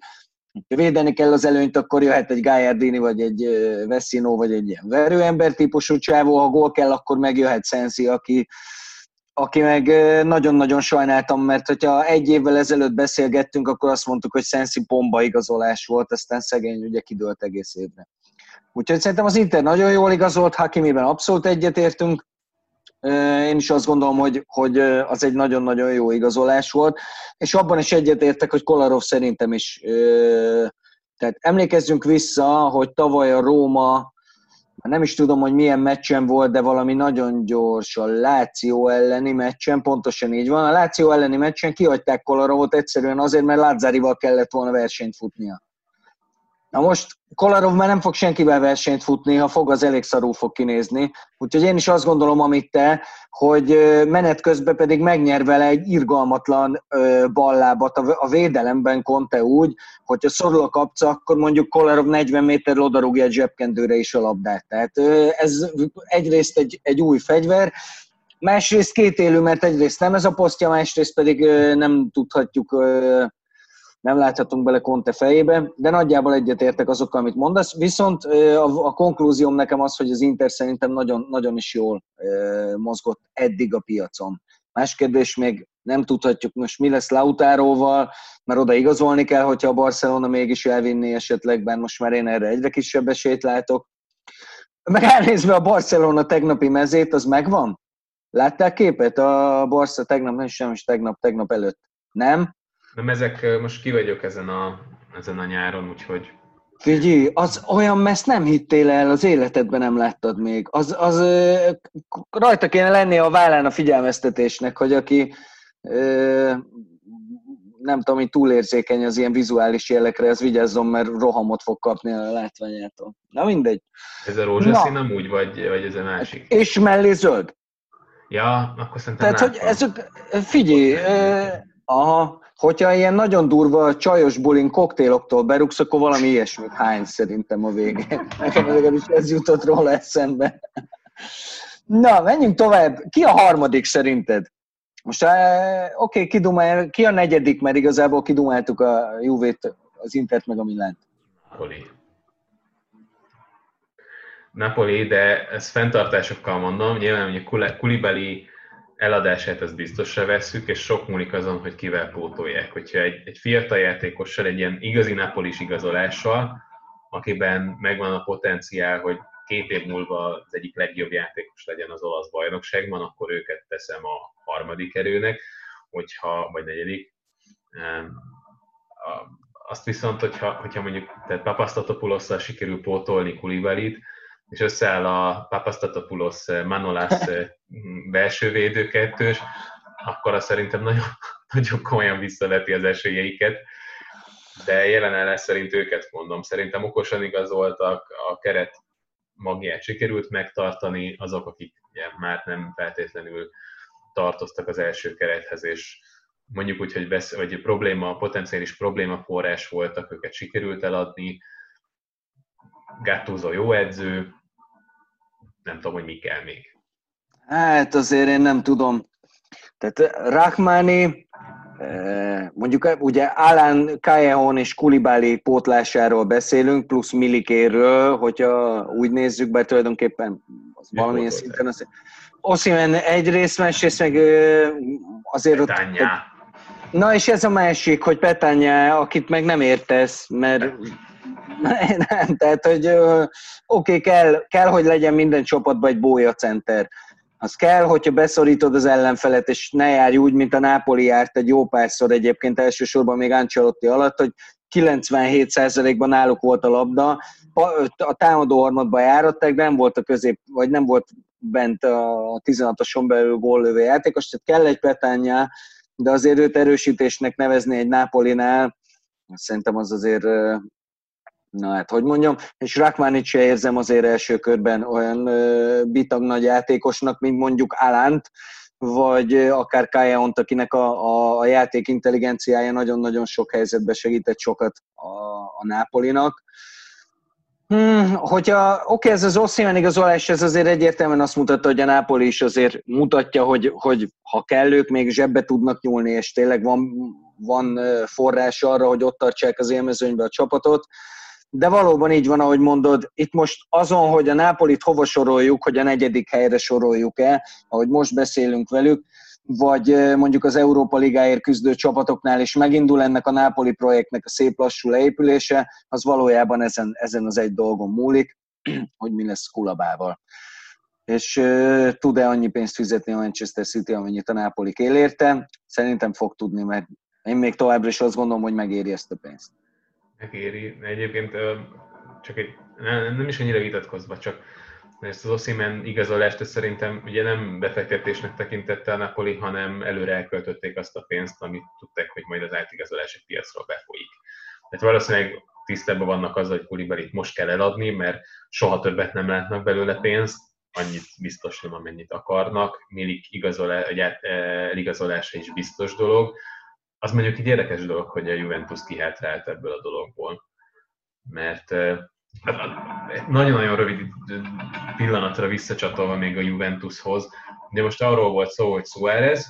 védeni kell az előnyt, akkor jöhet egy Gagliardini, vagy egy Veszino, vagy egy ilyen verőember típusú csávó, ha gól kell, akkor megjöhet Sensi, aki, aki meg nagyon-nagyon sajnáltam, mert hogyha egy évvel ezelőtt beszélgettünk, akkor azt mondtuk, hogy Sensi bomba igazolás volt, aztán szegény ugye kidőlt egész évre. Úgyhogy szerintem az Inter nagyon jól igazolt, Hakimiben abszolút egyetértünk, én is azt gondolom, hogy, hogy az egy nagyon-nagyon jó igazolás volt, és abban is egyetértek, hogy Kolarov szerintem is. Tehát emlékezzünk vissza, hogy tavaly a Róma, nem is tudom, hogy milyen meccsen volt, de valami nagyon gyors a Láció elleni meccsen, pontosan így van. A Láció elleni meccsen kihagyták Kolarovot egyszerűen azért, mert Lázárival kellett volna versenyt futnia. Na most Kolarov már nem fog senkivel versenyt futni, ha fog, az elég szarú fog kinézni. Úgyhogy én is azt gondolom, amit te, hogy menet közben pedig megnyer vele egy irgalmatlan ballábat a védelemben Conte úgy, hogyha szorul a kapca, akkor mondjuk Kolarov 40 méter odarúgja egy zsebkendőre is a labdát. Tehát ez egyrészt egy, egy új fegyver, másrészt két élő, mert egyrészt nem ez a posztja, másrészt pedig nem tudhatjuk nem láthatunk bele Conte fejébe, de nagyjából egyetértek azokkal, amit mondasz. Viszont a, a konklúzióm nekem az, hogy az Inter szerintem nagyon, nagyon is jól mozgott eddig a piacon. Más kérdés még nem tudhatjuk most mi lesz Lautáróval, mert oda igazolni kell, hogyha a Barcelona mégis elvinni esetleg, bár most már én erre egyre kisebb esélyt látok. Meg elnézve a Barcelona tegnapi mezét, az megvan? Látták képet a Barca tegnap, nem is, nem is tegnap, tegnap előtt? Nem? Nem, ezek, most ki vagyok ezen a, ezen a nyáron, úgyhogy... Figyelj, az olyan messz nem hittél el, az életedben nem láttad még. Az, az rajta kéne lenni a vállán a figyelmeztetésnek, hogy aki nem tudom, hogy túlérzékeny az ilyen vizuális jelekre, az vigyázzon, mert rohamot fog kapni a látványától. Na mindegy. Ez a rózsaszín nem úgy, vagy, vagy ez a másik? És mellé zöld. Ja, akkor szerintem Tehát, hogy ezek, figyelj, aha, Hogyha ilyen nagyon durva csajos bulin koktéloktól berúgsz, akkor valami ilyesmi hány szerintem a végén. Nekem legalábbis ez jutott róla eszembe. Na, menjünk tovább. Ki a harmadik szerinted? Most eh, oké, okay, ki a negyedik, mert igazából kidumáltuk a Juvét, az Intert meg a Milánt. Napoli. Napoli, de ezt fenntartásokkal mondom, nyilván hogy Kulibeli eladását az biztosra vesszük, és sok múlik azon, hogy kivel pótolják. Hogyha egy, egy fiatal játékossal, egy ilyen igazi napolis igazolással, akiben megvan a potenciál, hogy két év múlva az egyik legjobb játékos legyen az olasz bajnokságban, akkor őket teszem a harmadik erőnek, hogyha, vagy negyedik. Azt viszont, hogyha, hogyha mondjuk tehát Papasztatopulosszal sikerül pótolni Kulibalit, és összeáll a Papastatopoulos eh, Manolas eh, belsővédő kettős, akkor azt szerintem nagyon, *laughs* nagyon komolyan visszaveti az esélyeiket. De jelen szerint őket mondom. Szerintem okosan igazoltak, a keret magját sikerült megtartani, azok, akik ugye, már nem feltétlenül tartoztak az első kerethez, és mondjuk úgy, hogy, besz- vagy probléma, potenciális probléma forrás voltak, őket sikerült eladni. Gattuso jó edző, nem tudom, hogy mi kell még. Hát azért én nem tudom. Tehát Rahmani, eh, mondjuk ugye Alan Callejon és Kulibali pótlásáról beszélünk, plusz Milikéről, hogyha úgy nézzük be, tulajdonképpen az valamilyen szinten az... Oszimen egyrészt, másrészt meg azért ott... Na és ez a másik, hogy Petanya, akit meg nem értesz, mert nem, tehát, hogy oké, okay, kell, kell, hogy legyen minden csapatban egy bója center. Az kell, hogyha beszorítod az ellenfelet, és ne járj úgy, mint a Nápoli járt egy jó párszor egyébként elsősorban még Ancelotti alatt, hogy 97%-ban náluk volt a labda, a támadó harmadba járatták, nem volt a közép, vagy nem volt bent a 16-oson belül góllövő játékos, tehát kell egy petánya, de azért őt erősítésnek nevezni egy Nápolinál, szerintem az azért, na hát hogy mondjam, és Rakmanit se érzem azért első körben olyan bitag nagy játékosnak, mint mondjuk Alánt, vagy akár Kajaont, akinek a, a, a játék intelligenciája nagyon-nagyon sok helyzetben segített sokat a, a Nápolinak. Hmm, hogyha, oké, ez az Oszimán igazolás, ez azért egyértelműen azt mutatta, hogy a Nápoli is azért mutatja, hogy, hogy ha kell, ők még zsebbe tudnak nyúlni, és tényleg van, van forrás arra, hogy ott tartsák az élmezőnybe a csapatot. De valóban így van, ahogy mondod, itt most azon, hogy a Nápolit hova soroljuk, hogy a negyedik helyre soroljuk el, ahogy most beszélünk velük, vagy mondjuk az Európa Ligáért küzdő csapatoknál is megindul ennek a Nápoli projektnek a szép lassú leépülése, az valójában ezen, ezen az egy dolgon múlik, *clears throat* hogy mi lesz Kulabával. És tud-e annyi pénzt fizetni a Manchester City, amennyit a Nápoli kél érte? Szerintem fog tudni, mert én még továbbra is azt gondolom, hogy megéri ezt a pénzt. Megéri. Egyébként csak egy, nem is annyira vitatkozva, csak ezt az Oszimen igazolást szerintem ugye nem befektetésnek tekintette a Napoli, hanem előre elköltötték azt a pénzt, amit tudták, hogy majd az átigazolási piacról befolyik. Tehát valószínűleg tisztában vannak az, hogy Kulibalit most kell eladni, mert soha többet nem látnak belőle pénzt, annyit biztos nem, amennyit akarnak. Milik igazolá, igazolása is biztos dolog. Az mondjuk egy érdekes dolog, hogy a Juventus kihátrált ebből a dologból. Mert Hát, nagyon-nagyon rövid pillanatra visszacsatolva még a Juventushoz, de most arról volt szó, hogy Suárez,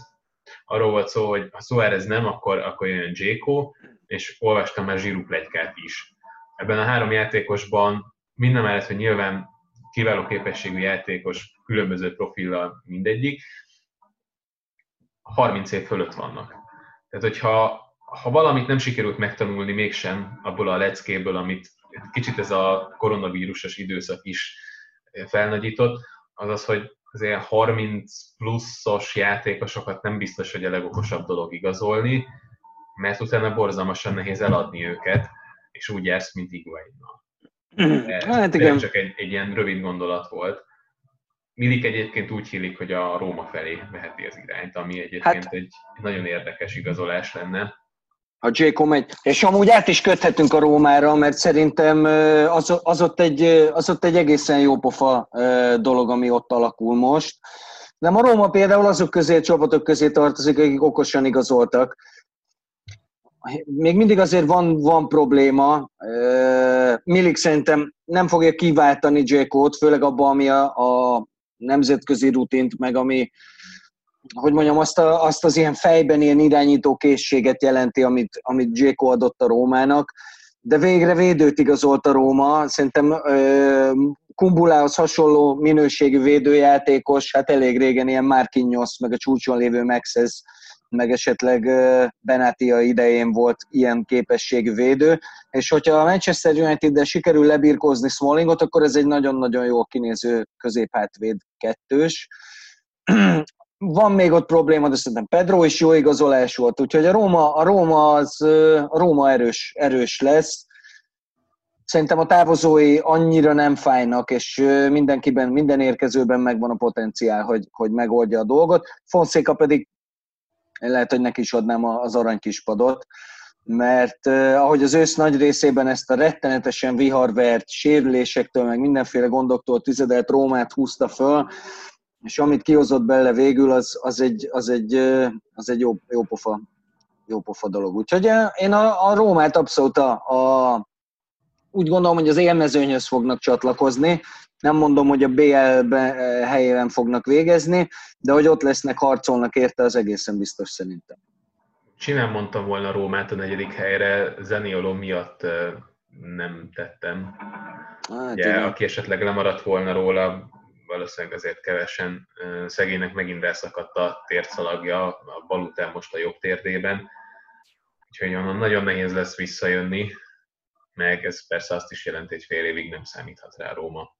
arról volt szó, hogy ha Suárez nem, akkor, akkor jön Jéko, és olvastam már Zsirú plegykát is. Ebben a három játékosban minden mellett, hogy nyilván kiváló képességű játékos, különböző profillal mindegyik, 30 év fölött vannak. Tehát, hogyha ha valamit nem sikerült megtanulni mégsem abból a leckéből, amit kicsit ez a koronavírusos időszak is felnagyított, az az, hogy azért 30 pluszos játékosokat nem biztos, hogy a legokosabb dolog igazolni, mert utána borzalmasan nehéz eladni őket, és úgy jársz, mint Iguainnal. Hát igen. Csak egy, egy ilyen rövid gondolat volt. Milik egyébként úgy hílik, hogy a Róma felé veheti az irányt, ami egyébként hát, egy nagyon érdekes igazolás lenne a J. megy. És amúgy át is köthetünk a Rómára, mert szerintem az, az, ott egy, az ott egy egészen jó pofa dolog, ami ott alakul most. De a Róma például azok közé, a csapatok közé tartozik, akik okosan igazoltak. Még mindig azért van, van probléma. Milik szerintem nem fogja kiváltani J. főleg abban, ami a, a nemzetközi rutint, meg ami, hogy mondjam, azt, a, azt az ilyen fejben ilyen irányító készséget jelenti, amit, amit Jéko adott a Rómának, de végre védőt igazolt a Róma, szerintem Kumbulához hasonló minőségű védőjátékos, hát elég régen ilyen Marquinhos, meg a csúcson lévő Maxes, meg esetleg Benatia idején volt ilyen képességű védő, és hogyha a Manchester United-del sikerül lebirkózni Smallingot, akkor ez egy nagyon-nagyon jól kinéző középhátvéd kettős *clears throat* van még ott probléma, de szerintem Pedro is jó igazolás volt, úgyhogy a Róma, a Róma, az, a Róma erős, erős lesz. Szerintem a távozói annyira nem fájnak, és mindenkiben, minden érkezőben megvan a potenciál, hogy, hogy megoldja a dolgot. Fonszéka pedig lehet, hogy neki is adnám az arany kispadot, mert eh, ahogy az ősz nagy részében ezt a rettenetesen viharvert sérülésektől, meg mindenféle gondoktól tüzedelt Rómát húzta föl, és amit kihozott belőle végül, az, az egy, az egy, az egy jó, jó, pofa, jó pofa dolog. Úgyhogy én a, a Rómát abszolút a, a, úgy gondolom, hogy az élmezőnyhöz fognak csatlakozni, nem mondom, hogy a BL-be helyében fognak végezni, de hogy ott lesznek, harcolnak érte, az egészen biztos szerintem. Simán mondtam volna Rómát a negyedik helyre, Zenioló miatt nem tettem. Hát, Ugye, aki esetleg lemaradt volna róla, valószínűleg azért kevesen szegénynek megint elszakadt a térszalagja, a bal után most a jobb térdében, úgyhogy onnan nagyon nehéz lesz visszajönni, meg ez persze azt is jelenti, hogy fél évig nem számíthat rá Róma.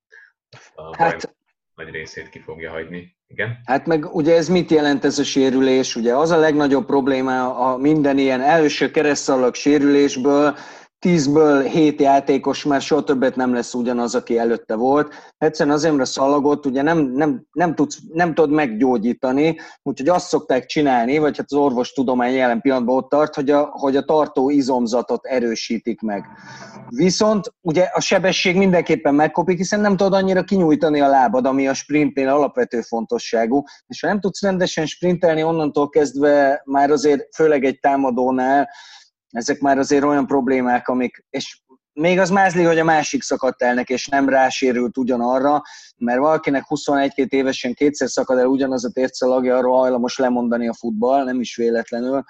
A hát, nagy részét ki fogja hagyni. Igen? Hát meg ugye ez mit jelent ez a sérülés? Ugye az a legnagyobb probléma a minden ilyen első keresztalak sérülésből, tízből hét játékos már soha többet nem lesz ugyanaz, aki előtte volt. Egyszerűen az Emre szalagot ugye nem, nem, nem, tudsz, nem tudod meggyógyítani, úgyhogy azt szokták csinálni, vagy hát az orvostudomány jelen pillanatban ott tart, hogy a, hogy a tartó izomzatot erősítik meg. Viszont ugye a sebesség mindenképpen megkopik, hiszen nem tudod annyira kinyújtani a lábad, ami a sprintnél alapvető fontosságú, és ha nem tudsz rendesen sprintelni, onnantól kezdve már azért főleg egy támadónál ezek már azért olyan problémák, amik, és még az mázli, hogy a másik szakadt el neki, és nem rásérült ugyanarra, mert valakinek 21-2 évesen kétszer szakad el ugyanaz a tércelagja, arról hajlamos lemondani a futball, nem is véletlenül.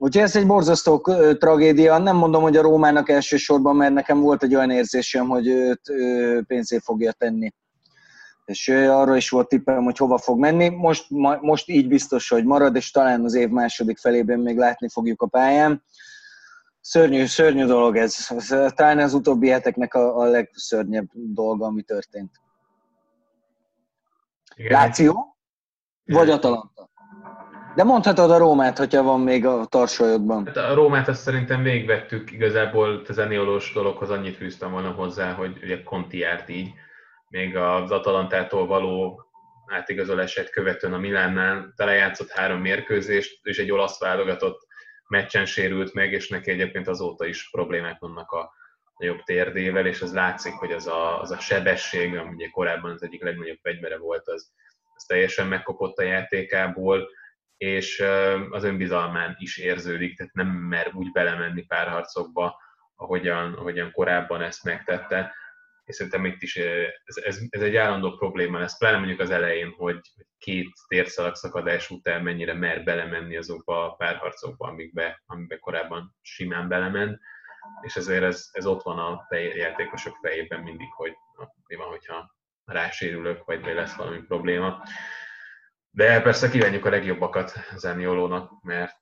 Úgyhogy ez egy borzasztó tragédia. Nem mondom, hogy a Rómának elsősorban, mert nekem volt egy olyan érzésem, hogy őt pénzé fogja tenni. És arra is volt tippem, hogy hova fog menni. Most, most így biztos, hogy marad, és talán az év második felében még látni fogjuk a pályán. Szörnyű, szörnyű dolog ez. ez talán az utóbbi heteknek a, a legszörnyebb dolga, ami történt. Igen. Láció? Vagy Atalanta? De mondhatod a Rómát, hogyha van még a tarsolyodban. Hát a Rómát azt szerintem végigvettük, igazából a zeniolós dologhoz annyit fűztem volna hozzá, hogy ugye Conti járt így, még az Atalantától való átigazolását követően a Milánnál telejátszott három mérkőzést, és egy olasz válogatott meccsen sérült meg, és neki egyébként azóta is problémák vannak a, nagyobb térdével, és az látszik, hogy az a, az a sebesség, ami ugye korábban az egyik legnagyobb fegyvere volt, az, az teljesen megkopott a játékából, és az önbizalmán is érződik, tehát nem mer úgy belemenni párharcokba, ahogyan, ahogyan korábban ezt megtette. És szerintem itt is ez, ez, ez egy állandó probléma lesz, pláne mondjuk az elején, hogy két térszalagszakadás után mennyire mer belemenni azokba a párharcokba, amikbe, amikbe korábban simán belement, és ezért ez, ez ott van a játékosok fejében mindig, hogy na, mi van, hogyha rásérülök, vagy lesz valami probléma. De persze kívánjuk a legjobbakat Zaniolónak, mert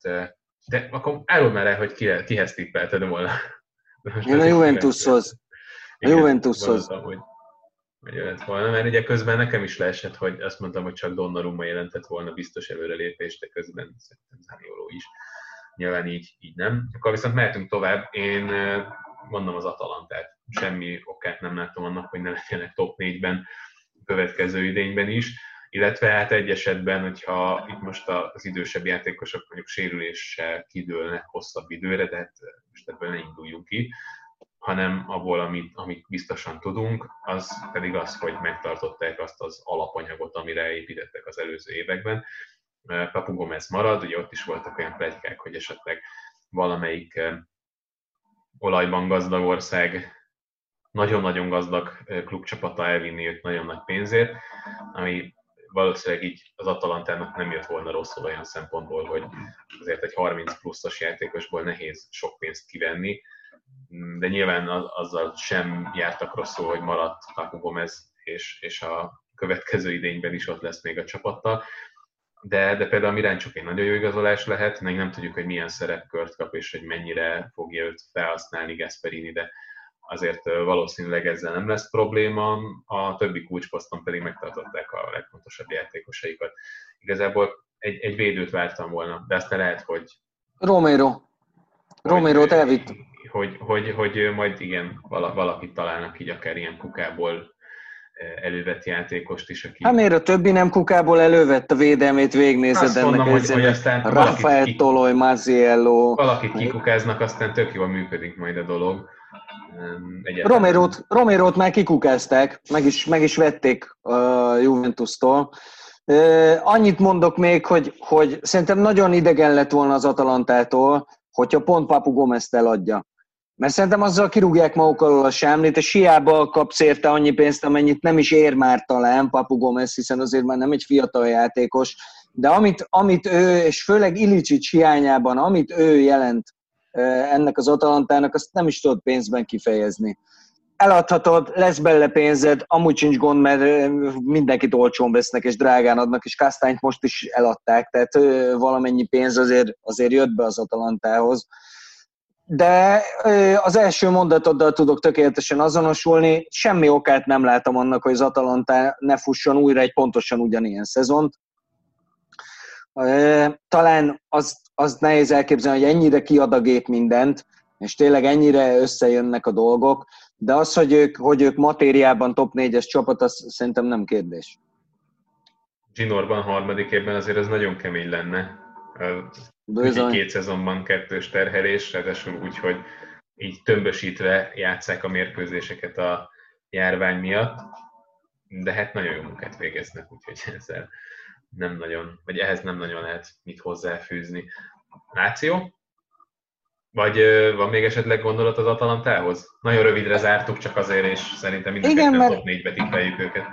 de akkor árul már el, hogy ki, kihez tippelted volna. Én a *laughs* Juventushoz. A Juventushoz. Hogy, hogy jöhet volna, mert ugye közben nekem is leesett, hogy azt mondtam, hogy csak Donnarumma jelentett volna biztos előrelépést, de közben szerintem Zanioló is. Nyilván így, így nem. Akkor viszont mehetünk tovább. Én mondom az Atalantát. Semmi okát nem látom annak, hogy ne legyenek top 4-ben következő idényben is illetve hát egy esetben, hogyha itt most az idősebb játékosok mondjuk sérüléssel kidőlnek hosszabb időre, de hát most ebből ne induljunk ki, hanem abból, amit, amit biztosan tudunk, az pedig az, hogy megtartották azt az alapanyagot, amire építettek az előző években. Papu Gomez marad, ugye ott is voltak olyan plegykák, hogy esetleg valamelyik eh, olajban gazdag ország nagyon-nagyon gazdag eh, klubcsapata elvinni őt nagyon nagy pénzért, ami valószínűleg így az Atalantának nem jött volna rosszul olyan szempontból, hogy azért egy 30 pluszos játékosból nehéz sok pénzt kivenni, de nyilván azzal sem jártak rosszul, hogy maradt Paco Gomez, és, és a következő idényben is ott lesz még a csapattal. De, de például a Miráncsuk egy nagyon jó igazolás lehet, még nem tudjuk, hogy milyen szerepkört kap, és hogy mennyire fogja őt felhasználni Gasperini, de azért valószínűleg ezzel nem lesz probléma, a többi kulcsposzton pedig megtartották a legfontosabb játékosaikat. Igazából egy, egy védőt vártam volna, de aztán lehet, hogy... Romero. Romero-t elvitt. Hogy, hogy, hogy, majd igen, valakit találnak így akár ilyen kukából elővett játékost is, aki... Hát miért a többi nem kukából elővett a védelmét, végnézed Azt ennek mondom, hogy, hogy aztán Rafael Toloj, Maziello... Valakit kikukáznak, aztán tök jól működik majd a dolog. Romerót, Romerót már kikukázták, meg is, meg is vették a Juventus-tól. Annyit mondok még, hogy, hogy szerintem nagyon idegen lett volna az Atalantától, hogyha pont Papu Gomez-t eladja. Mert szerintem azzal kirúgják maguk alól a sámlét, és hiába kapsz érte annyi pénzt, amennyit nem is ér már talán Papu Gomez, hiszen azért már nem egy fiatal játékos, de amit, amit ő, és főleg Ilicsics hiányában, amit ő jelent ennek az Atalantának, azt nem is tudod pénzben kifejezni. Eladhatod, lesz belőle pénzed, amúgy sincs gond, mert mindenkit olcsón vesznek és drágán adnak, és Kastányt most is eladták, tehát valamennyi pénz azért, azért jött be az Atalantához. De az első mondatoddal tudok tökéletesen azonosulni, semmi okát nem látom annak, hogy az Atalanta ne fusson újra egy pontosan ugyanilyen szezont. Talán az, az nehéz elképzelni, hogy ennyire kiad a gép mindent, és tényleg ennyire összejönnek a dolgok, de az, hogy ők, hogy ők matériában top 4-es csapat, az szerintem nem kérdés. Zsinorban harmadik évben azért ez nagyon kemény lenne. Bizony. Két szezonban kettős terhelés, ráadásul úgy, hogy így tömbösítve játszák a mérkőzéseket a járvány miatt, de hát nagyon jó munkát végeznek, úgyhogy *laughs* ezzel nem nagyon, vagy ehhez nem nagyon lehet mit hozzáfűzni. Láció? Vagy van még esetleg gondolat az Atalantához? Nagyon rövidre zártuk csak azért, és szerintem mindenképpen top 4-be tippeljük őket.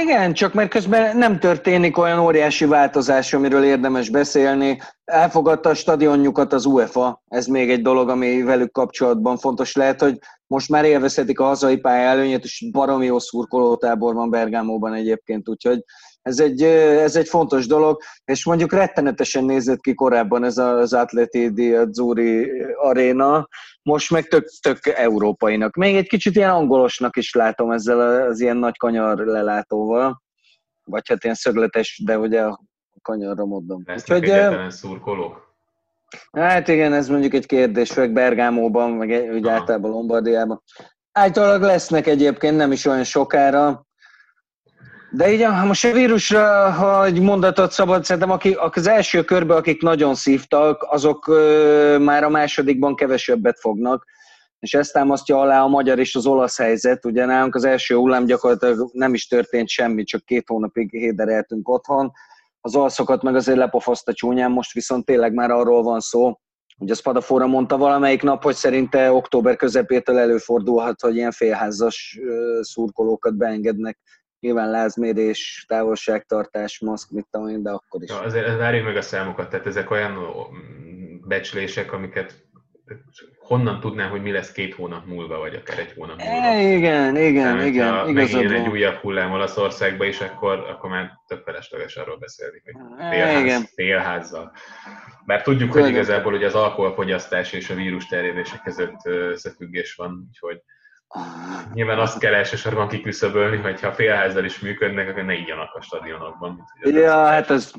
Igen, csak mert közben nem történik olyan óriási változás, amiről érdemes beszélni. Elfogadta a stadionjukat az UEFA, ez még egy dolog, ami velük kapcsolatban fontos lehet, hogy most már élvezhetik a hazai pálya előnyét, és baromi jó szurkolótábor van Bergámóban egyébként, úgyhogy ez egy, ez egy fontos dolog, és mondjuk rettenetesen nézett ki korábban ez az Atleti Azzurri aréna, most meg tök, tök európainak. Még egy kicsit ilyen angolosnak is látom ezzel az ilyen nagy kanyar lelátóval, vagy hát ilyen szögletes, de ugye a kanyarra mondom. Lesznek egyetlen szurkolók? Hát igen, ez mondjuk egy kérdés, főleg Bergámóban, meg úgy általában Lombardiában. Általában lesznek egyébként, nem is olyan sokára, de így, most a vírusra, ha egy mondatot szabad, szerintem akik, az első körben, akik nagyon szívtak, azok már a másodikban kevesebbet fognak, és ezt támasztja alá a magyar és az olasz helyzet. Ugye nálunk az első hullám gyakorlatilag nem is történt semmi, csak két hónapig hédereltünk otthon. Az olaszokat meg azért lepofaszta csúnyán, most viszont tényleg már arról van szó, Ugye Spadafora mondta valamelyik nap, hogy szerinte október közepétől előfordulhat, hogy ilyen félházas szurkolókat beengednek nyilván lázmérés, távolságtartás, maszk, mit tudom én, de akkor is. Ja, azért várjuk meg a számokat, tehát ezek olyan becslések, amiket honnan tudnám, hogy mi lesz két hónap múlva, vagy akár egy hónap múlva. E, igen, igen, Tehát, igen. Ha egy újabb hullám Olaszországba is, akkor, akkor már több felesleges arról beszélni, hogy e, félház, igen. félházzal. Bár tudjuk, Tőle. hogy igazából hogy az alkoholfogyasztás és a vírus terjedése között összefüggés van, úgyhogy Nyilván azt kell elsősorban kiküszöbölni, hogy ha félházzal is működnek, akkor ne igyanak a stadionokban. Ja, hát ez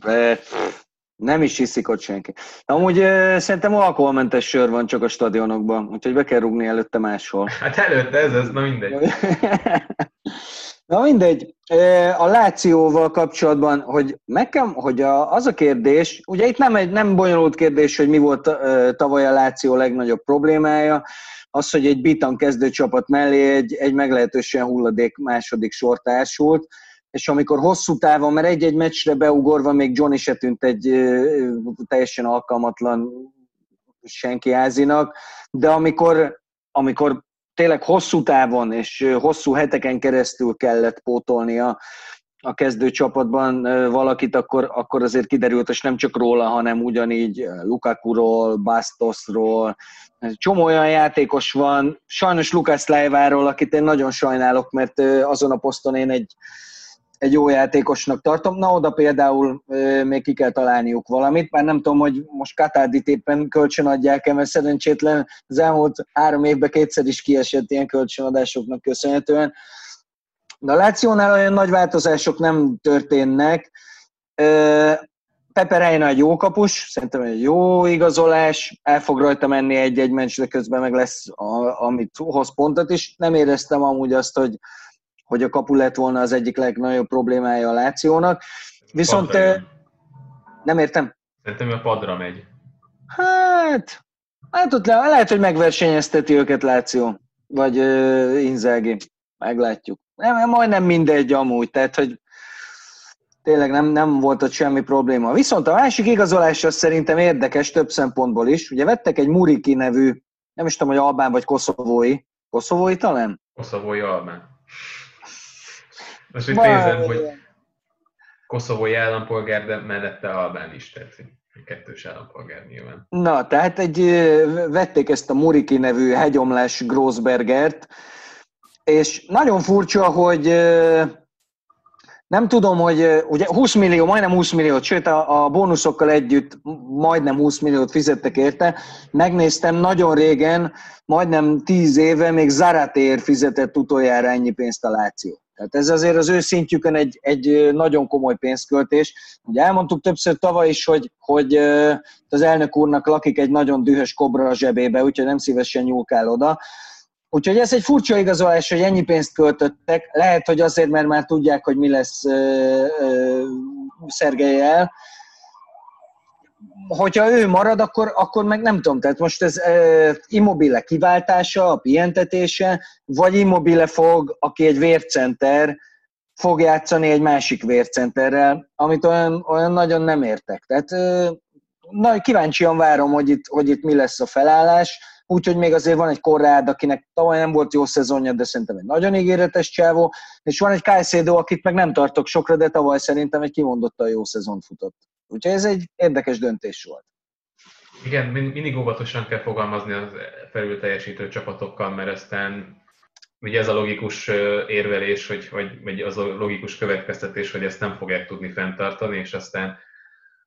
nem is hiszik ott senki. Amúgy szerintem alkoholmentes sör van csak a stadionokban, úgyhogy be kell rúgni előtte máshol. Hát előtte ez, ez na mindegy. *laughs* Na mindegy, a Lációval kapcsolatban, hogy nekem, hogy a, az a kérdés, ugye itt nem egy nem bonyolult kérdés, hogy mi volt tavaly a Láció legnagyobb problémája, az, hogy egy Bitan kezdőcsapat mellé egy, egy meglehetősen hulladék második sor társult, és amikor hosszú távon, mert egy-egy meccsre beugorva még Johnny se tűnt egy teljesen alkalmatlan senki házinak, de amikor, amikor tényleg hosszú távon és hosszú heteken keresztül kellett pótolnia a kezdőcsapatban valakit, akkor, akkor azért kiderült, és nem csak róla, hanem ugyanígy Lukakuról, Bastosról, csomó olyan játékos van, sajnos Lukács Lájváról, akit én nagyon sajnálok, mert azon a poszton én egy, egy jó játékosnak tartom. Na, oda például még ki kell találniuk valamit, már nem tudom, hogy most Katárdit éppen kölcsönadják-e, mert szerencsétlen az elmúlt három évben kétszer is kiesett ilyen kölcsönadásoknak köszönhetően. De a Lációnál olyan nagy változások nem történnek. Pepe Reina egy jó kapus, szerintem egy jó igazolás, el fog rajta menni egy-egy meccs, de közben meg lesz, a, amit hoz pontot is. Nem éreztem amúgy azt, hogy, hogy a kapu lett volna az egyik legnagyobb problémája a Lációnak. Viszont padra nem értem. Szerintem a padra megy. Hát, hát ott le, lehet, hogy megversenyezteti őket Láció, vagy uh, Inzági. Meglátjuk. Nem, majdnem mindegy amúgy, tehát hogy tényleg nem, nem volt ott semmi probléma. Viszont a másik igazolás az szerintem érdekes több szempontból is. Ugye vettek egy Muriki nevű, nem is tudom, hogy albán vagy koszovói. Koszovói talán? Koszovói albán. Most úgy nézem, hogy koszovói állampolgár, de mellette albán is tetszik. Kettős állampolgár nyilván. Na, tehát egy, vették ezt a Muriki nevű hegyomlás Grossbergert, és nagyon furcsa, hogy nem tudom, hogy ugye 20 millió, majdnem 20 milliót, sőt a, a bónuszokkal együtt majdnem 20 milliót fizettek érte. Megnéztem nagyon régen, majdnem 10 éve még Zaratér fizetett utoljára ennyi pénzt a Láció. Tehát ez azért az ő szintjükön egy, egy nagyon komoly pénzköltés. Ugye elmondtuk többször tavaly is, hogy, hogy az elnök úrnak lakik egy nagyon dühös kobra a zsebébe, úgyhogy nem szívesen nyúlkál oda. Úgyhogy ez egy furcsa igazolás, hogy ennyi pénzt költöttek. Lehet, hogy azért, mert már tudják, hogy mi lesz Szergelyel. Hogyha ő marad, akkor, akkor meg nem tudom. Tehát most ez e, Immobile kiváltása, a pihentetése, vagy Immobile fog, aki egy vércenter, fog játszani egy másik vércenterrel, amit olyan, olyan nagyon nem értek. Tehát e, na, kíváncsian várom, hogy itt, hogy itt mi lesz a felállás úgyhogy még azért van egy Korrád, akinek tavaly nem volt jó szezonja, de szerintem egy nagyon ígéretes csávó, és van egy Kajszédó, akit meg nem tartok sokra, de tavaly szerintem egy kimondottan jó szezon futott. Úgyhogy ez egy érdekes döntés volt. Igen, mindig óvatosan kell fogalmazni az felül teljesítő csapatokkal, mert aztán ugye ez a logikus érvelés, hogy, vagy, vagy az a logikus következtetés, hogy ezt nem fogják tudni fenntartani, és aztán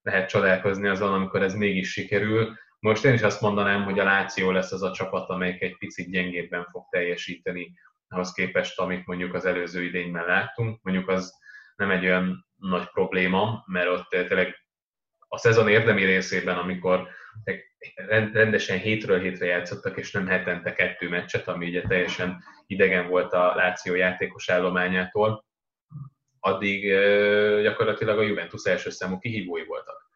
lehet csodálkozni azon, amikor ez mégis sikerül. Most én is azt mondanám, hogy a Láció lesz az a csapat, amelyik egy picit gyengébben fog teljesíteni ahhoz képest, amit mondjuk az előző idényben láttunk. Mondjuk az nem egy olyan nagy probléma, mert ott tényleg a szezon érdemi részében, amikor rendesen hétről hétre játszottak, és nem hetente kettő meccset, ami ugye teljesen idegen volt a Láció játékos állományától, addig gyakorlatilag a Juventus első számú kihívói voltak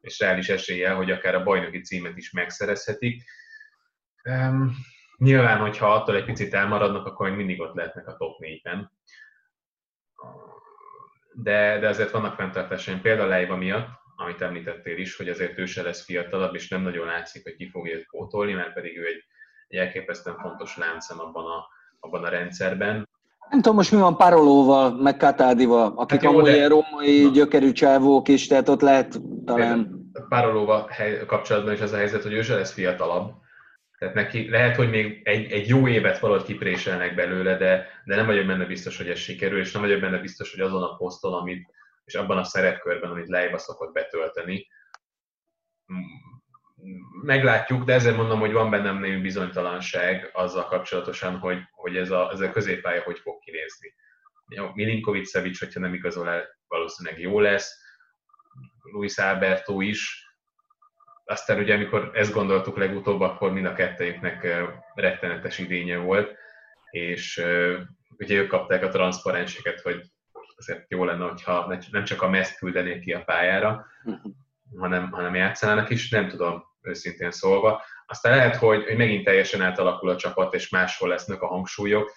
és reális esélye, hogy akár a bajnoki címet is megszerezhetik. Um, nyilván, hogyha attól egy picit elmaradnak, akkor mindig ott lehetnek a top 4-ben. De, de azért vannak fenntartásaim, például Leiva miatt, amit említettél is, hogy azért ő se lesz fiatalabb, és nem nagyon látszik, hogy ki fogja őt pótolni, mert pedig ő egy, egy elképesztően fontos láncem abban a, abban a rendszerben. Nem tudom most mi van Parolóval, meg Katádival, akik hát jó, amúgy de... római na. gyökerű csávók is, tehát ott lehet talán... Parolóval kapcsolatban is az a helyzet, hogy ő se lesz fiatalabb. Tehát neki lehet, hogy még egy, egy jó évet valahogy kipréselnek belőle, de, de nem vagyok benne biztos, hogy ez sikerül, és nem vagyok benne biztos, hogy azon a poszton, amit, és abban a szerepkörben, amit Leiva szokott betölteni, meglátjuk, de ezért mondom, hogy van bennem némi bizonytalanság azzal kapcsolatosan, hogy, hogy ez, a, ez a középpálya hogy fog kinézni. Milinkovic Szevics, hogyha nem igazol el, valószínűleg jó lesz. Luis Alberto is. Aztán ugye, amikor ezt gondoltuk legutóbb, akkor mind a kettőjüknek rettenetes idénye volt, és ugye ők kapták a transzparenseket, hogy azért jó lenne, hogyha nem csak a meszt küldenék ki a pályára, mhm. hanem, hanem játszanának is, nem tudom, őszintén szólva. Aztán lehet, hogy, hogy megint teljesen átalakul a csapat, és máshol lesznek a hangsúlyok.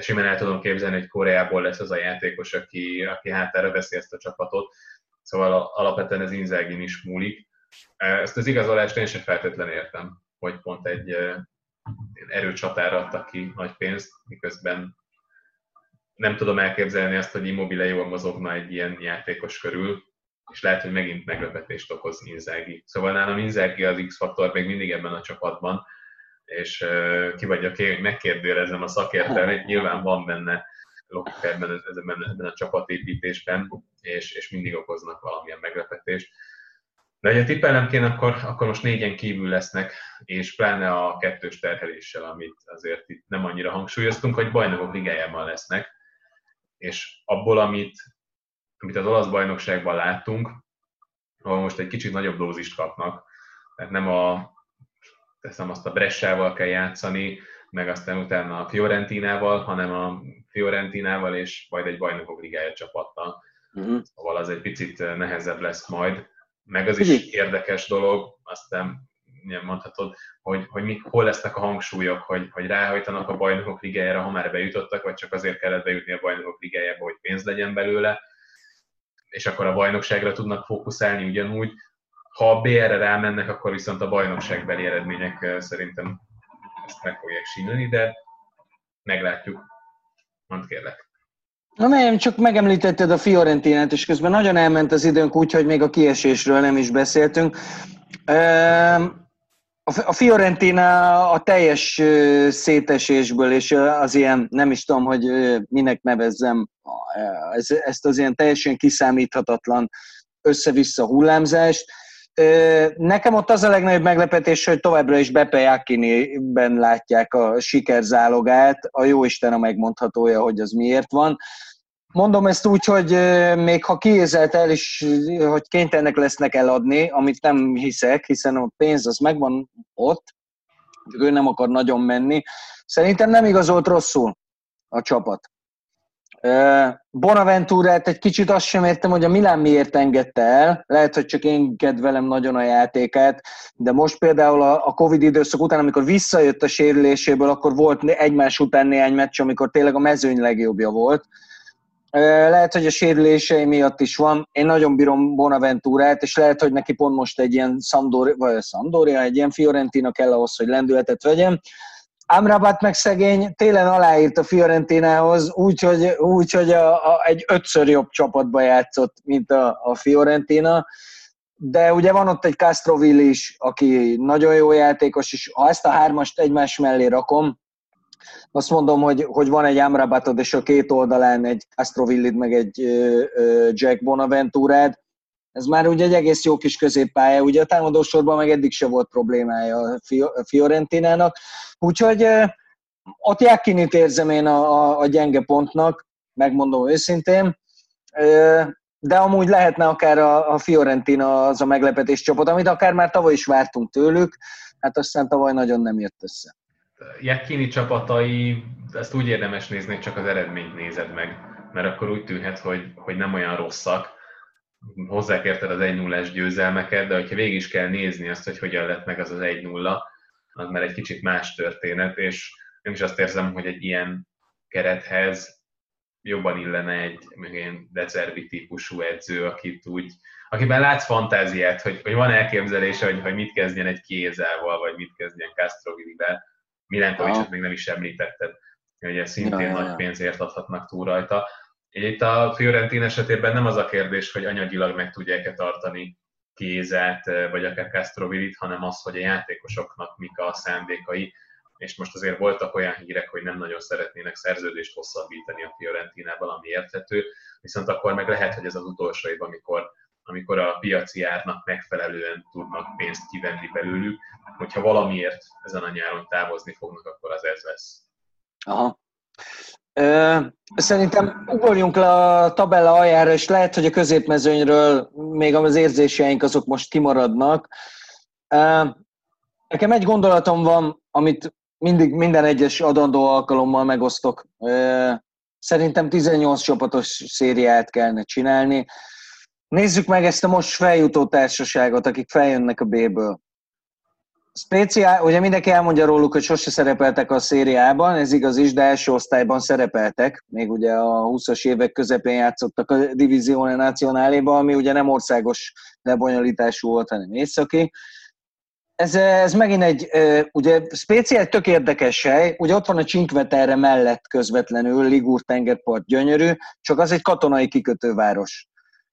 Simán el tudom képzelni, hogy Koreából lesz az a játékos, aki, aki hátára veszi ezt a csapatot. Szóval alapvetően ez Inzagin is múlik. Ezt az igazolást én sem feltétlenül értem, hogy pont egy erőcsatára adtak ki nagy pénzt, miközben nem tudom elképzelni azt, hogy Immobile jól mozogna egy ilyen játékos körül, és lehet, hogy megint meglepetést okoz Inzaghi. Szóval nálam Inzaghi az X-faktor még mindig ebben a csapatban, és uh, ki vagyok én, megkérdőjelezem a szakértelmet, nyilván van benne logika ebben, ebben, ebben a csapatépítésben, és, és mindig okoznak valamilyen meglepetést. De ha tippelnem kéne, akkor, akkor most négyen kívül lesznek, és pláne a kettős terheléssel, amit azért itt nem annyira hangsúlyoztunk, hogy bajnokok ligájában lesznek, és abból, amit amit az olasz bajnokságban láttunk, ahol most egy kicsit nagyobb dózist kapnak, tehát nem a, teszem azt a Bressával kell játszani, meg aztán utána a Fiorentinával, hanem a Fiorentinával és majd egy bajnokok ligája csapattal. Uh-huh. Szóval az egy picit nehezebb lesz majd. Meg az is érdekes dolog, aztán mondhatod, hogy, hogy mi, hol lesznek a hangsúlyok, hogy, hogy ráhajtanak a bajnokok ligájára, ha már bejutottak, vagy csak azért kellett bejutni a bajnokok ligájába, hogy pénz legyen belőle, és akkor a bajnokságra tudnak fókuszálni ugyanúgy. Ha a BR-re rámennek, akkor viszont a bajnokságbeli eredmények szerintem ezt meg fogják sínylni, de meglátjuk. Mondd kérlek. Na nem, csak megemlítetted a Fiorentinát, és közben nagyon elment az időnk úgy, hogy még a kiesésről nem is beszéltünk. A Fiorentina a teljes szétesésből, és az ilyen, nem is tudom, hogy minek nevezzem, ez, ezt az ilyen teljesen kiszámíthatatlan össze-vissza hullámzást. Nekem ott az a legnagyobb meglepetés, hogy továbbra is Beppe Jakini-ben látják a sikerzálogát, a jóisten a megmondhatója, hogy az miért van. Mondom ezt úgy, hogy még ha kiézelt el is, hogy kénytelenek lesznek eladni, amit nem hiszek, hiszen a pénz az megvan ott, ő nem akar nagyon menni. Szerintem nem igazolt rosszul a csapat. Bonaventurát egy kicsit azt sem értem, hogy a Milán miért engedte el. Lehet, hogy csak én kedvelem nagyon a játékát, de most például a Covid időszak után, amikor visszajött a sérüléséből, akkor volt egymás után néhány meccs, amikor tényleg a mezőny legjobbja volt. Lehet, hogy a sérülései miatt is van. Én nagyon bírom Bonaventurát, és lehet, hogy neki pont most egy ilyen Sampdoria, vagy Sampdoria, egy ilyen Fiorentina kell ahhoz, hogy lendületet vegyem. Amrabat meg szegény télen aláírt a Fiorentinához, úgyhogy úgy, hogy a, a, egy ötször jobb csapatba játszott, mint a, a Fiorentina. De ugye van ott egy Castrovilli is, aki nagyon jó játékos, és ha ezt a hármast egymás mellé rakom, azt mondom, hogy, hogy van egy Amrabatod, és a két oldalán egy Castrovillid, meg egy Jack Bonaventurád, ez már ugye egy egész jó kis középpálya, ugye a támadósorban meg eddig se volt problémája a Fiorentinának, úgyhogy ott Jakinit érzem én a, a, a gyenge pontnak, megmondom őszintén, de amúgy lehetne akár a, a Fiorentina az a meglepetés csapat, amit akár már tavaly is vártunk tőlük, hát aztán tavaly nagyon nem jött össze. Jakkini csapatai, ezt úgy érdemes nézni, csak az eredményt nézed meg, mert akkor úgy tűnhet, hogy, hogy nem olyan rosszak, hozzákérted az 1 0 győzelmeket, de hogyha végig is kell nézni azt, hogy hogyan lett meg az az 1-0, az már egy kicsit más történet, és én is azt érzem, hogy egy ilyen kerethez jobban illene egy ilyen Dezerbi típusú edző, akit úgy, akiben látsz fantáziát, hogy, hogy van elképzelése, hogy, hogy mit kezdjen egy Kézával, vagy mit kezdjen Castrovillivel. Milenkovicsot még nem is említetted, hogy ez szintén ja, nagy pénzért adhatnak túl rajta. Itt a Fiorentin esetében nem az a kérdés, hogy anyagilag meg tudják-e tartani Kézát, vagy akár Castrovillit, hanem az, hogy a játékosoknak mik a szándékai, és most azért voltak olyan hírek, hogy nem nagyon szeretnének szerződést hosszabbítani a Fiorentinával, ami érthető, viszont akkor meg lehet, hogy ez az utolsó év, amikor, amikor a piaci árnak megfelelően tudnak pénzt kivenni belőlük, hogyha valamiért ezen a nyáron távozni fognak, akkor az ez lesz. Aha. Szerintem ugorjunk le a tabella aljára, és lehet, hogy a középmezőnyről még az érzéseink azok most kimaradnak. Nekem egy gondolatom van, amit mindig minden egyes adandó alkalommal megosztok. Szerintem 18 csapatos szériát kellene csinálni. Nézzük meg ezt a most feljutó társaságot, akik feljönnek a B-ből. Speciál, ugye mindenki elmondja róluk, hogy sose szerepeltek a szériában, ez igaz is, de első osztályban szerepeltek. Még ugye a 20-as évek közepén játszottak a Divizione Nacionáléban, ami ugye nem országos lebonyolítású volt, hanem északi. Ez, ez megint egy, ugye speciál tök érdekes hely, ugye ott van a Csinkveterre mellett közvetlenül, Ligur tengerpart gyönyörű, csak az egy katonai kikötőváros.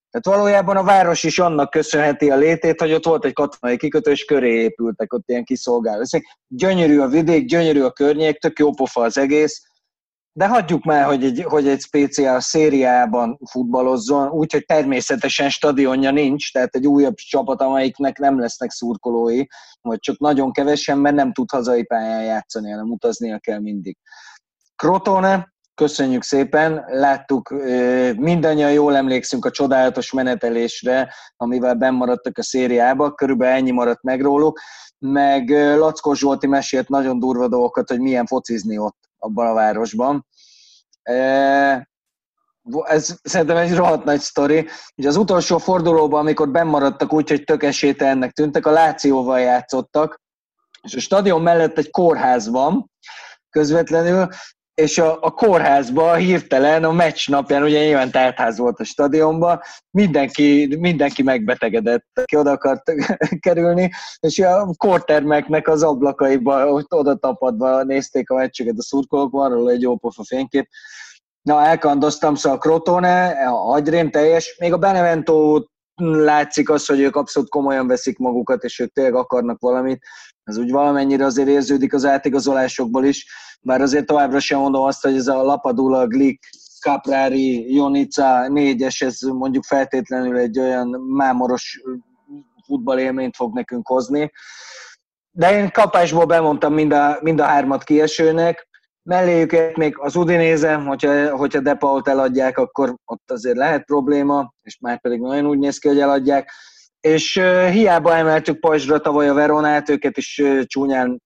Tehát valójában a város is annak köszönheti a létét, hogy ott volt egy katonai kikötő, és köré épültek ott ilyen kiszolgáló. Gyönyörű a vidék, gyönyörű a környék, tök jó pofa az egész, de hagyjuk már, hogy egy, hogy egy speciál szériában futballozzon, úgyhogy természetesen stadionja nincs, tehát egy újabb csapat, amelyiknek nem lesznek szurkolói, vagy csak nagyon kevesen, mert nem tud hazai pályán játszani, hanem utaznia kell mindig. Crotone, Köszönjük szépen, láttuk, mindannyian jól emlékszünk a csodálatos menetelésre, amivel bennmaradtak a szériába, körülbelül ennyi maradt meg róluk, meg Lackó Zsolti mesélt nagyon durva dolgokat, hogy milyen focizni ott abban a városban. Ez szerintem egy rohadt nagy sztori. Ugye az utolsó fordulóban, amikor bennmaradtak úgy, hogy tök ennek tűntek, a Lációval játszottak, és a stadion mellett egy kórház van, közvetlenül, és a, a kórházba hirtelen a meccs napján, ugye nyilván tártház volt a stadionban, mindenki, mindenki megbetegedett, aki oda akart *laughs* kerülni, és a kórtermeknek az ablakaiba, ott oda tapadva nézték a meccseket a szurkolók, van róla egy jó pofa fénykép. Na, elkandoztam, szóval a Crotone, a agyrém teljes, még a Benevento látszik az, hogy ők abszolút komolyan veszik magukat, és ők tényleg akarnak valamit. Ez úgy valamennyire azért érződik az átigazolásokból is, bár azért továbbra sem mondom azt, hogy ez a Lapadula, Glick, Caprari, Jonica, négyes, ez mondjuk feltétlenül egy olyan mámoros futballélményt fog nekünk hozni. De én kapásból bemondtam mind a, mind a hármat kiesőnek, melléjük még az Udinéze, hogyha, hogyha Depault eladják, akkor ott azért lehet probléma, és már pedig nagyon úgy néz ki, hogy eladják. És hiába emeltük Pajzsra tavaly a Veronát, őket is csúnyán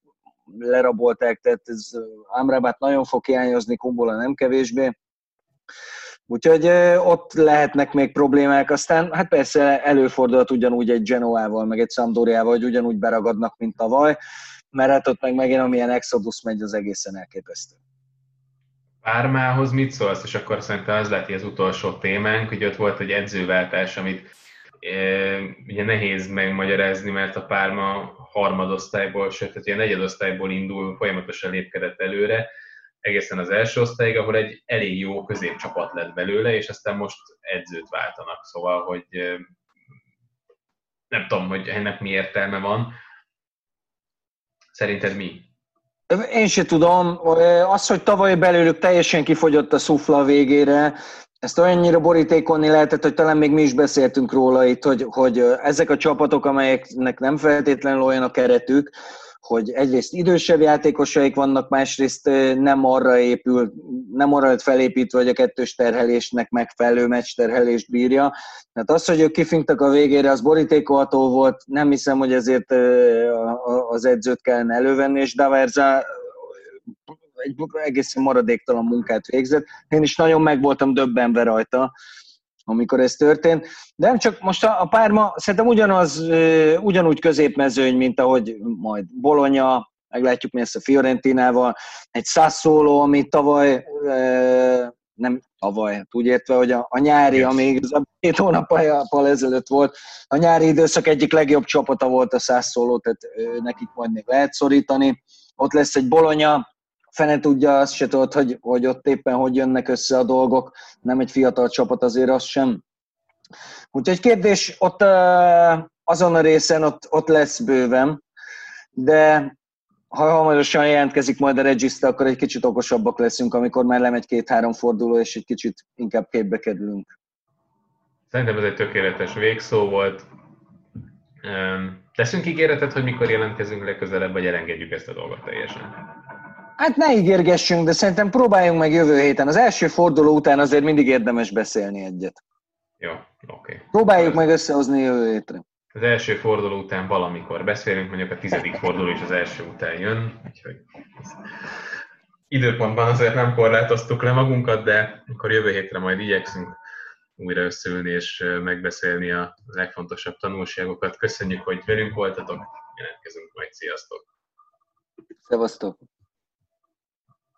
lerabolták, tehát ez Amrabat nagyon fog hiányozni, Kumbola nem kevésbé. Úgyhogy ott lehetnek még problémák, aztán hát persze előfordulhat ugyanúgy egy Genoával, meg egy Sampdoriával, hogy ugyanúgy beragadnak, mint tavaly, mert hát ott meg megint amilyen Exodus megy, az egészen elképesztő. Pármához mit szólsz, és akkor szerintem az lett az utolsó témánk, hogy ott volt egy edzőváltás, amit e, ugye nehéz megmagyarázni, mert a Párma harmadosztályból, sőt, tehát ilyen negyedosztályból indul, folyamatosan lépkedett előre, egészen az első osztályig, ahol egy elég jó középcsapat lett belőle, és aztán most edzőt váltanak, szóval, hogy nem tudom, hogy ennek mi értelme van. Szerinted mi? Én se tudom. Az, hogy tavaly belőlük teljesen kifogyott a szufla végére, ezt olyannyira borítékolni lehetett, hogy talán még mi is beszéltünk róla itt, hogy, hogy ezek a csapatok, amelyeknek nem feltétlenül olyan a keretük, hogy egyrészt idősebb játékosaik vannak, másrészt nem arra épül, nem arra lett felépítve, hogy a kettős terhelésnek megfelelő meccs terhelést bírja. Tehát az, hogy ők kifintak a végére, az borítékolható volt, nem hiszem, hogy ezért az edzőt kellene elővenni, és Daverza egy egészen maradéktalan munkát végzett. Én is nagyon meg voltam döbbenve rajta, amikor ez történt. De nem csak most a, a párma szerintem ugyanaz, ugyanúgy középmezőny, mint ahogy majd Bologna, meglátjuk mi lesz a Fiorentinával, egy Sassuolo, ami tavaly, nem tavaly, hát úgy értve, hogy a, a nyári, yes. ami a két hónappal ezelőtt volt, a nyári időszak egyik legjobb csapata volt a Sassuolo, tehát nekik majd még lehet szorítani. Ott lesz egy Bologna, fene tudja, azt se tudod, hogy, hogy ott éppen hogy jönnek össze a dolgok, nem egy fiatal csapat azért az sem. Úgyhogy kérdés, ott azon a részen ott, ott lesz bőven, de ha hamarosan jelentkezik majd a regiszter, akkor egy kicsit okosabbak leszünk, amikor már lemegy két-három forduló, és egy kicsit inkább képbe kerülünk. Szerintem ez egy tökéletes végszó volt. Teszünk ígéretet, hogy mikor jelentkezünk legközelebb, vagy elengedjük ezt a dolgot teljesen? Hát ne ígérgessünk, de szerintem próbáljunk meg jövő héten. Az első forduló után azért mindig érdemes beszélni egyet. Jó, oké. Okay. Próbáljuk meg összehozni jövő hétre. Az első forduló után valamikor beszélünk, mondjuk a tizedik forduló is az első után jön, úgyhogy időpontban azért nem korlátoztuk le magunkat, de akkor jövő hétre majd igyekszünk újra összeülni és megbeszélni a legfontosabb tanulságokat. Köszönjük, hogy velünk voltatok, jelentkezünk majd, sziasztok! Szevasztok!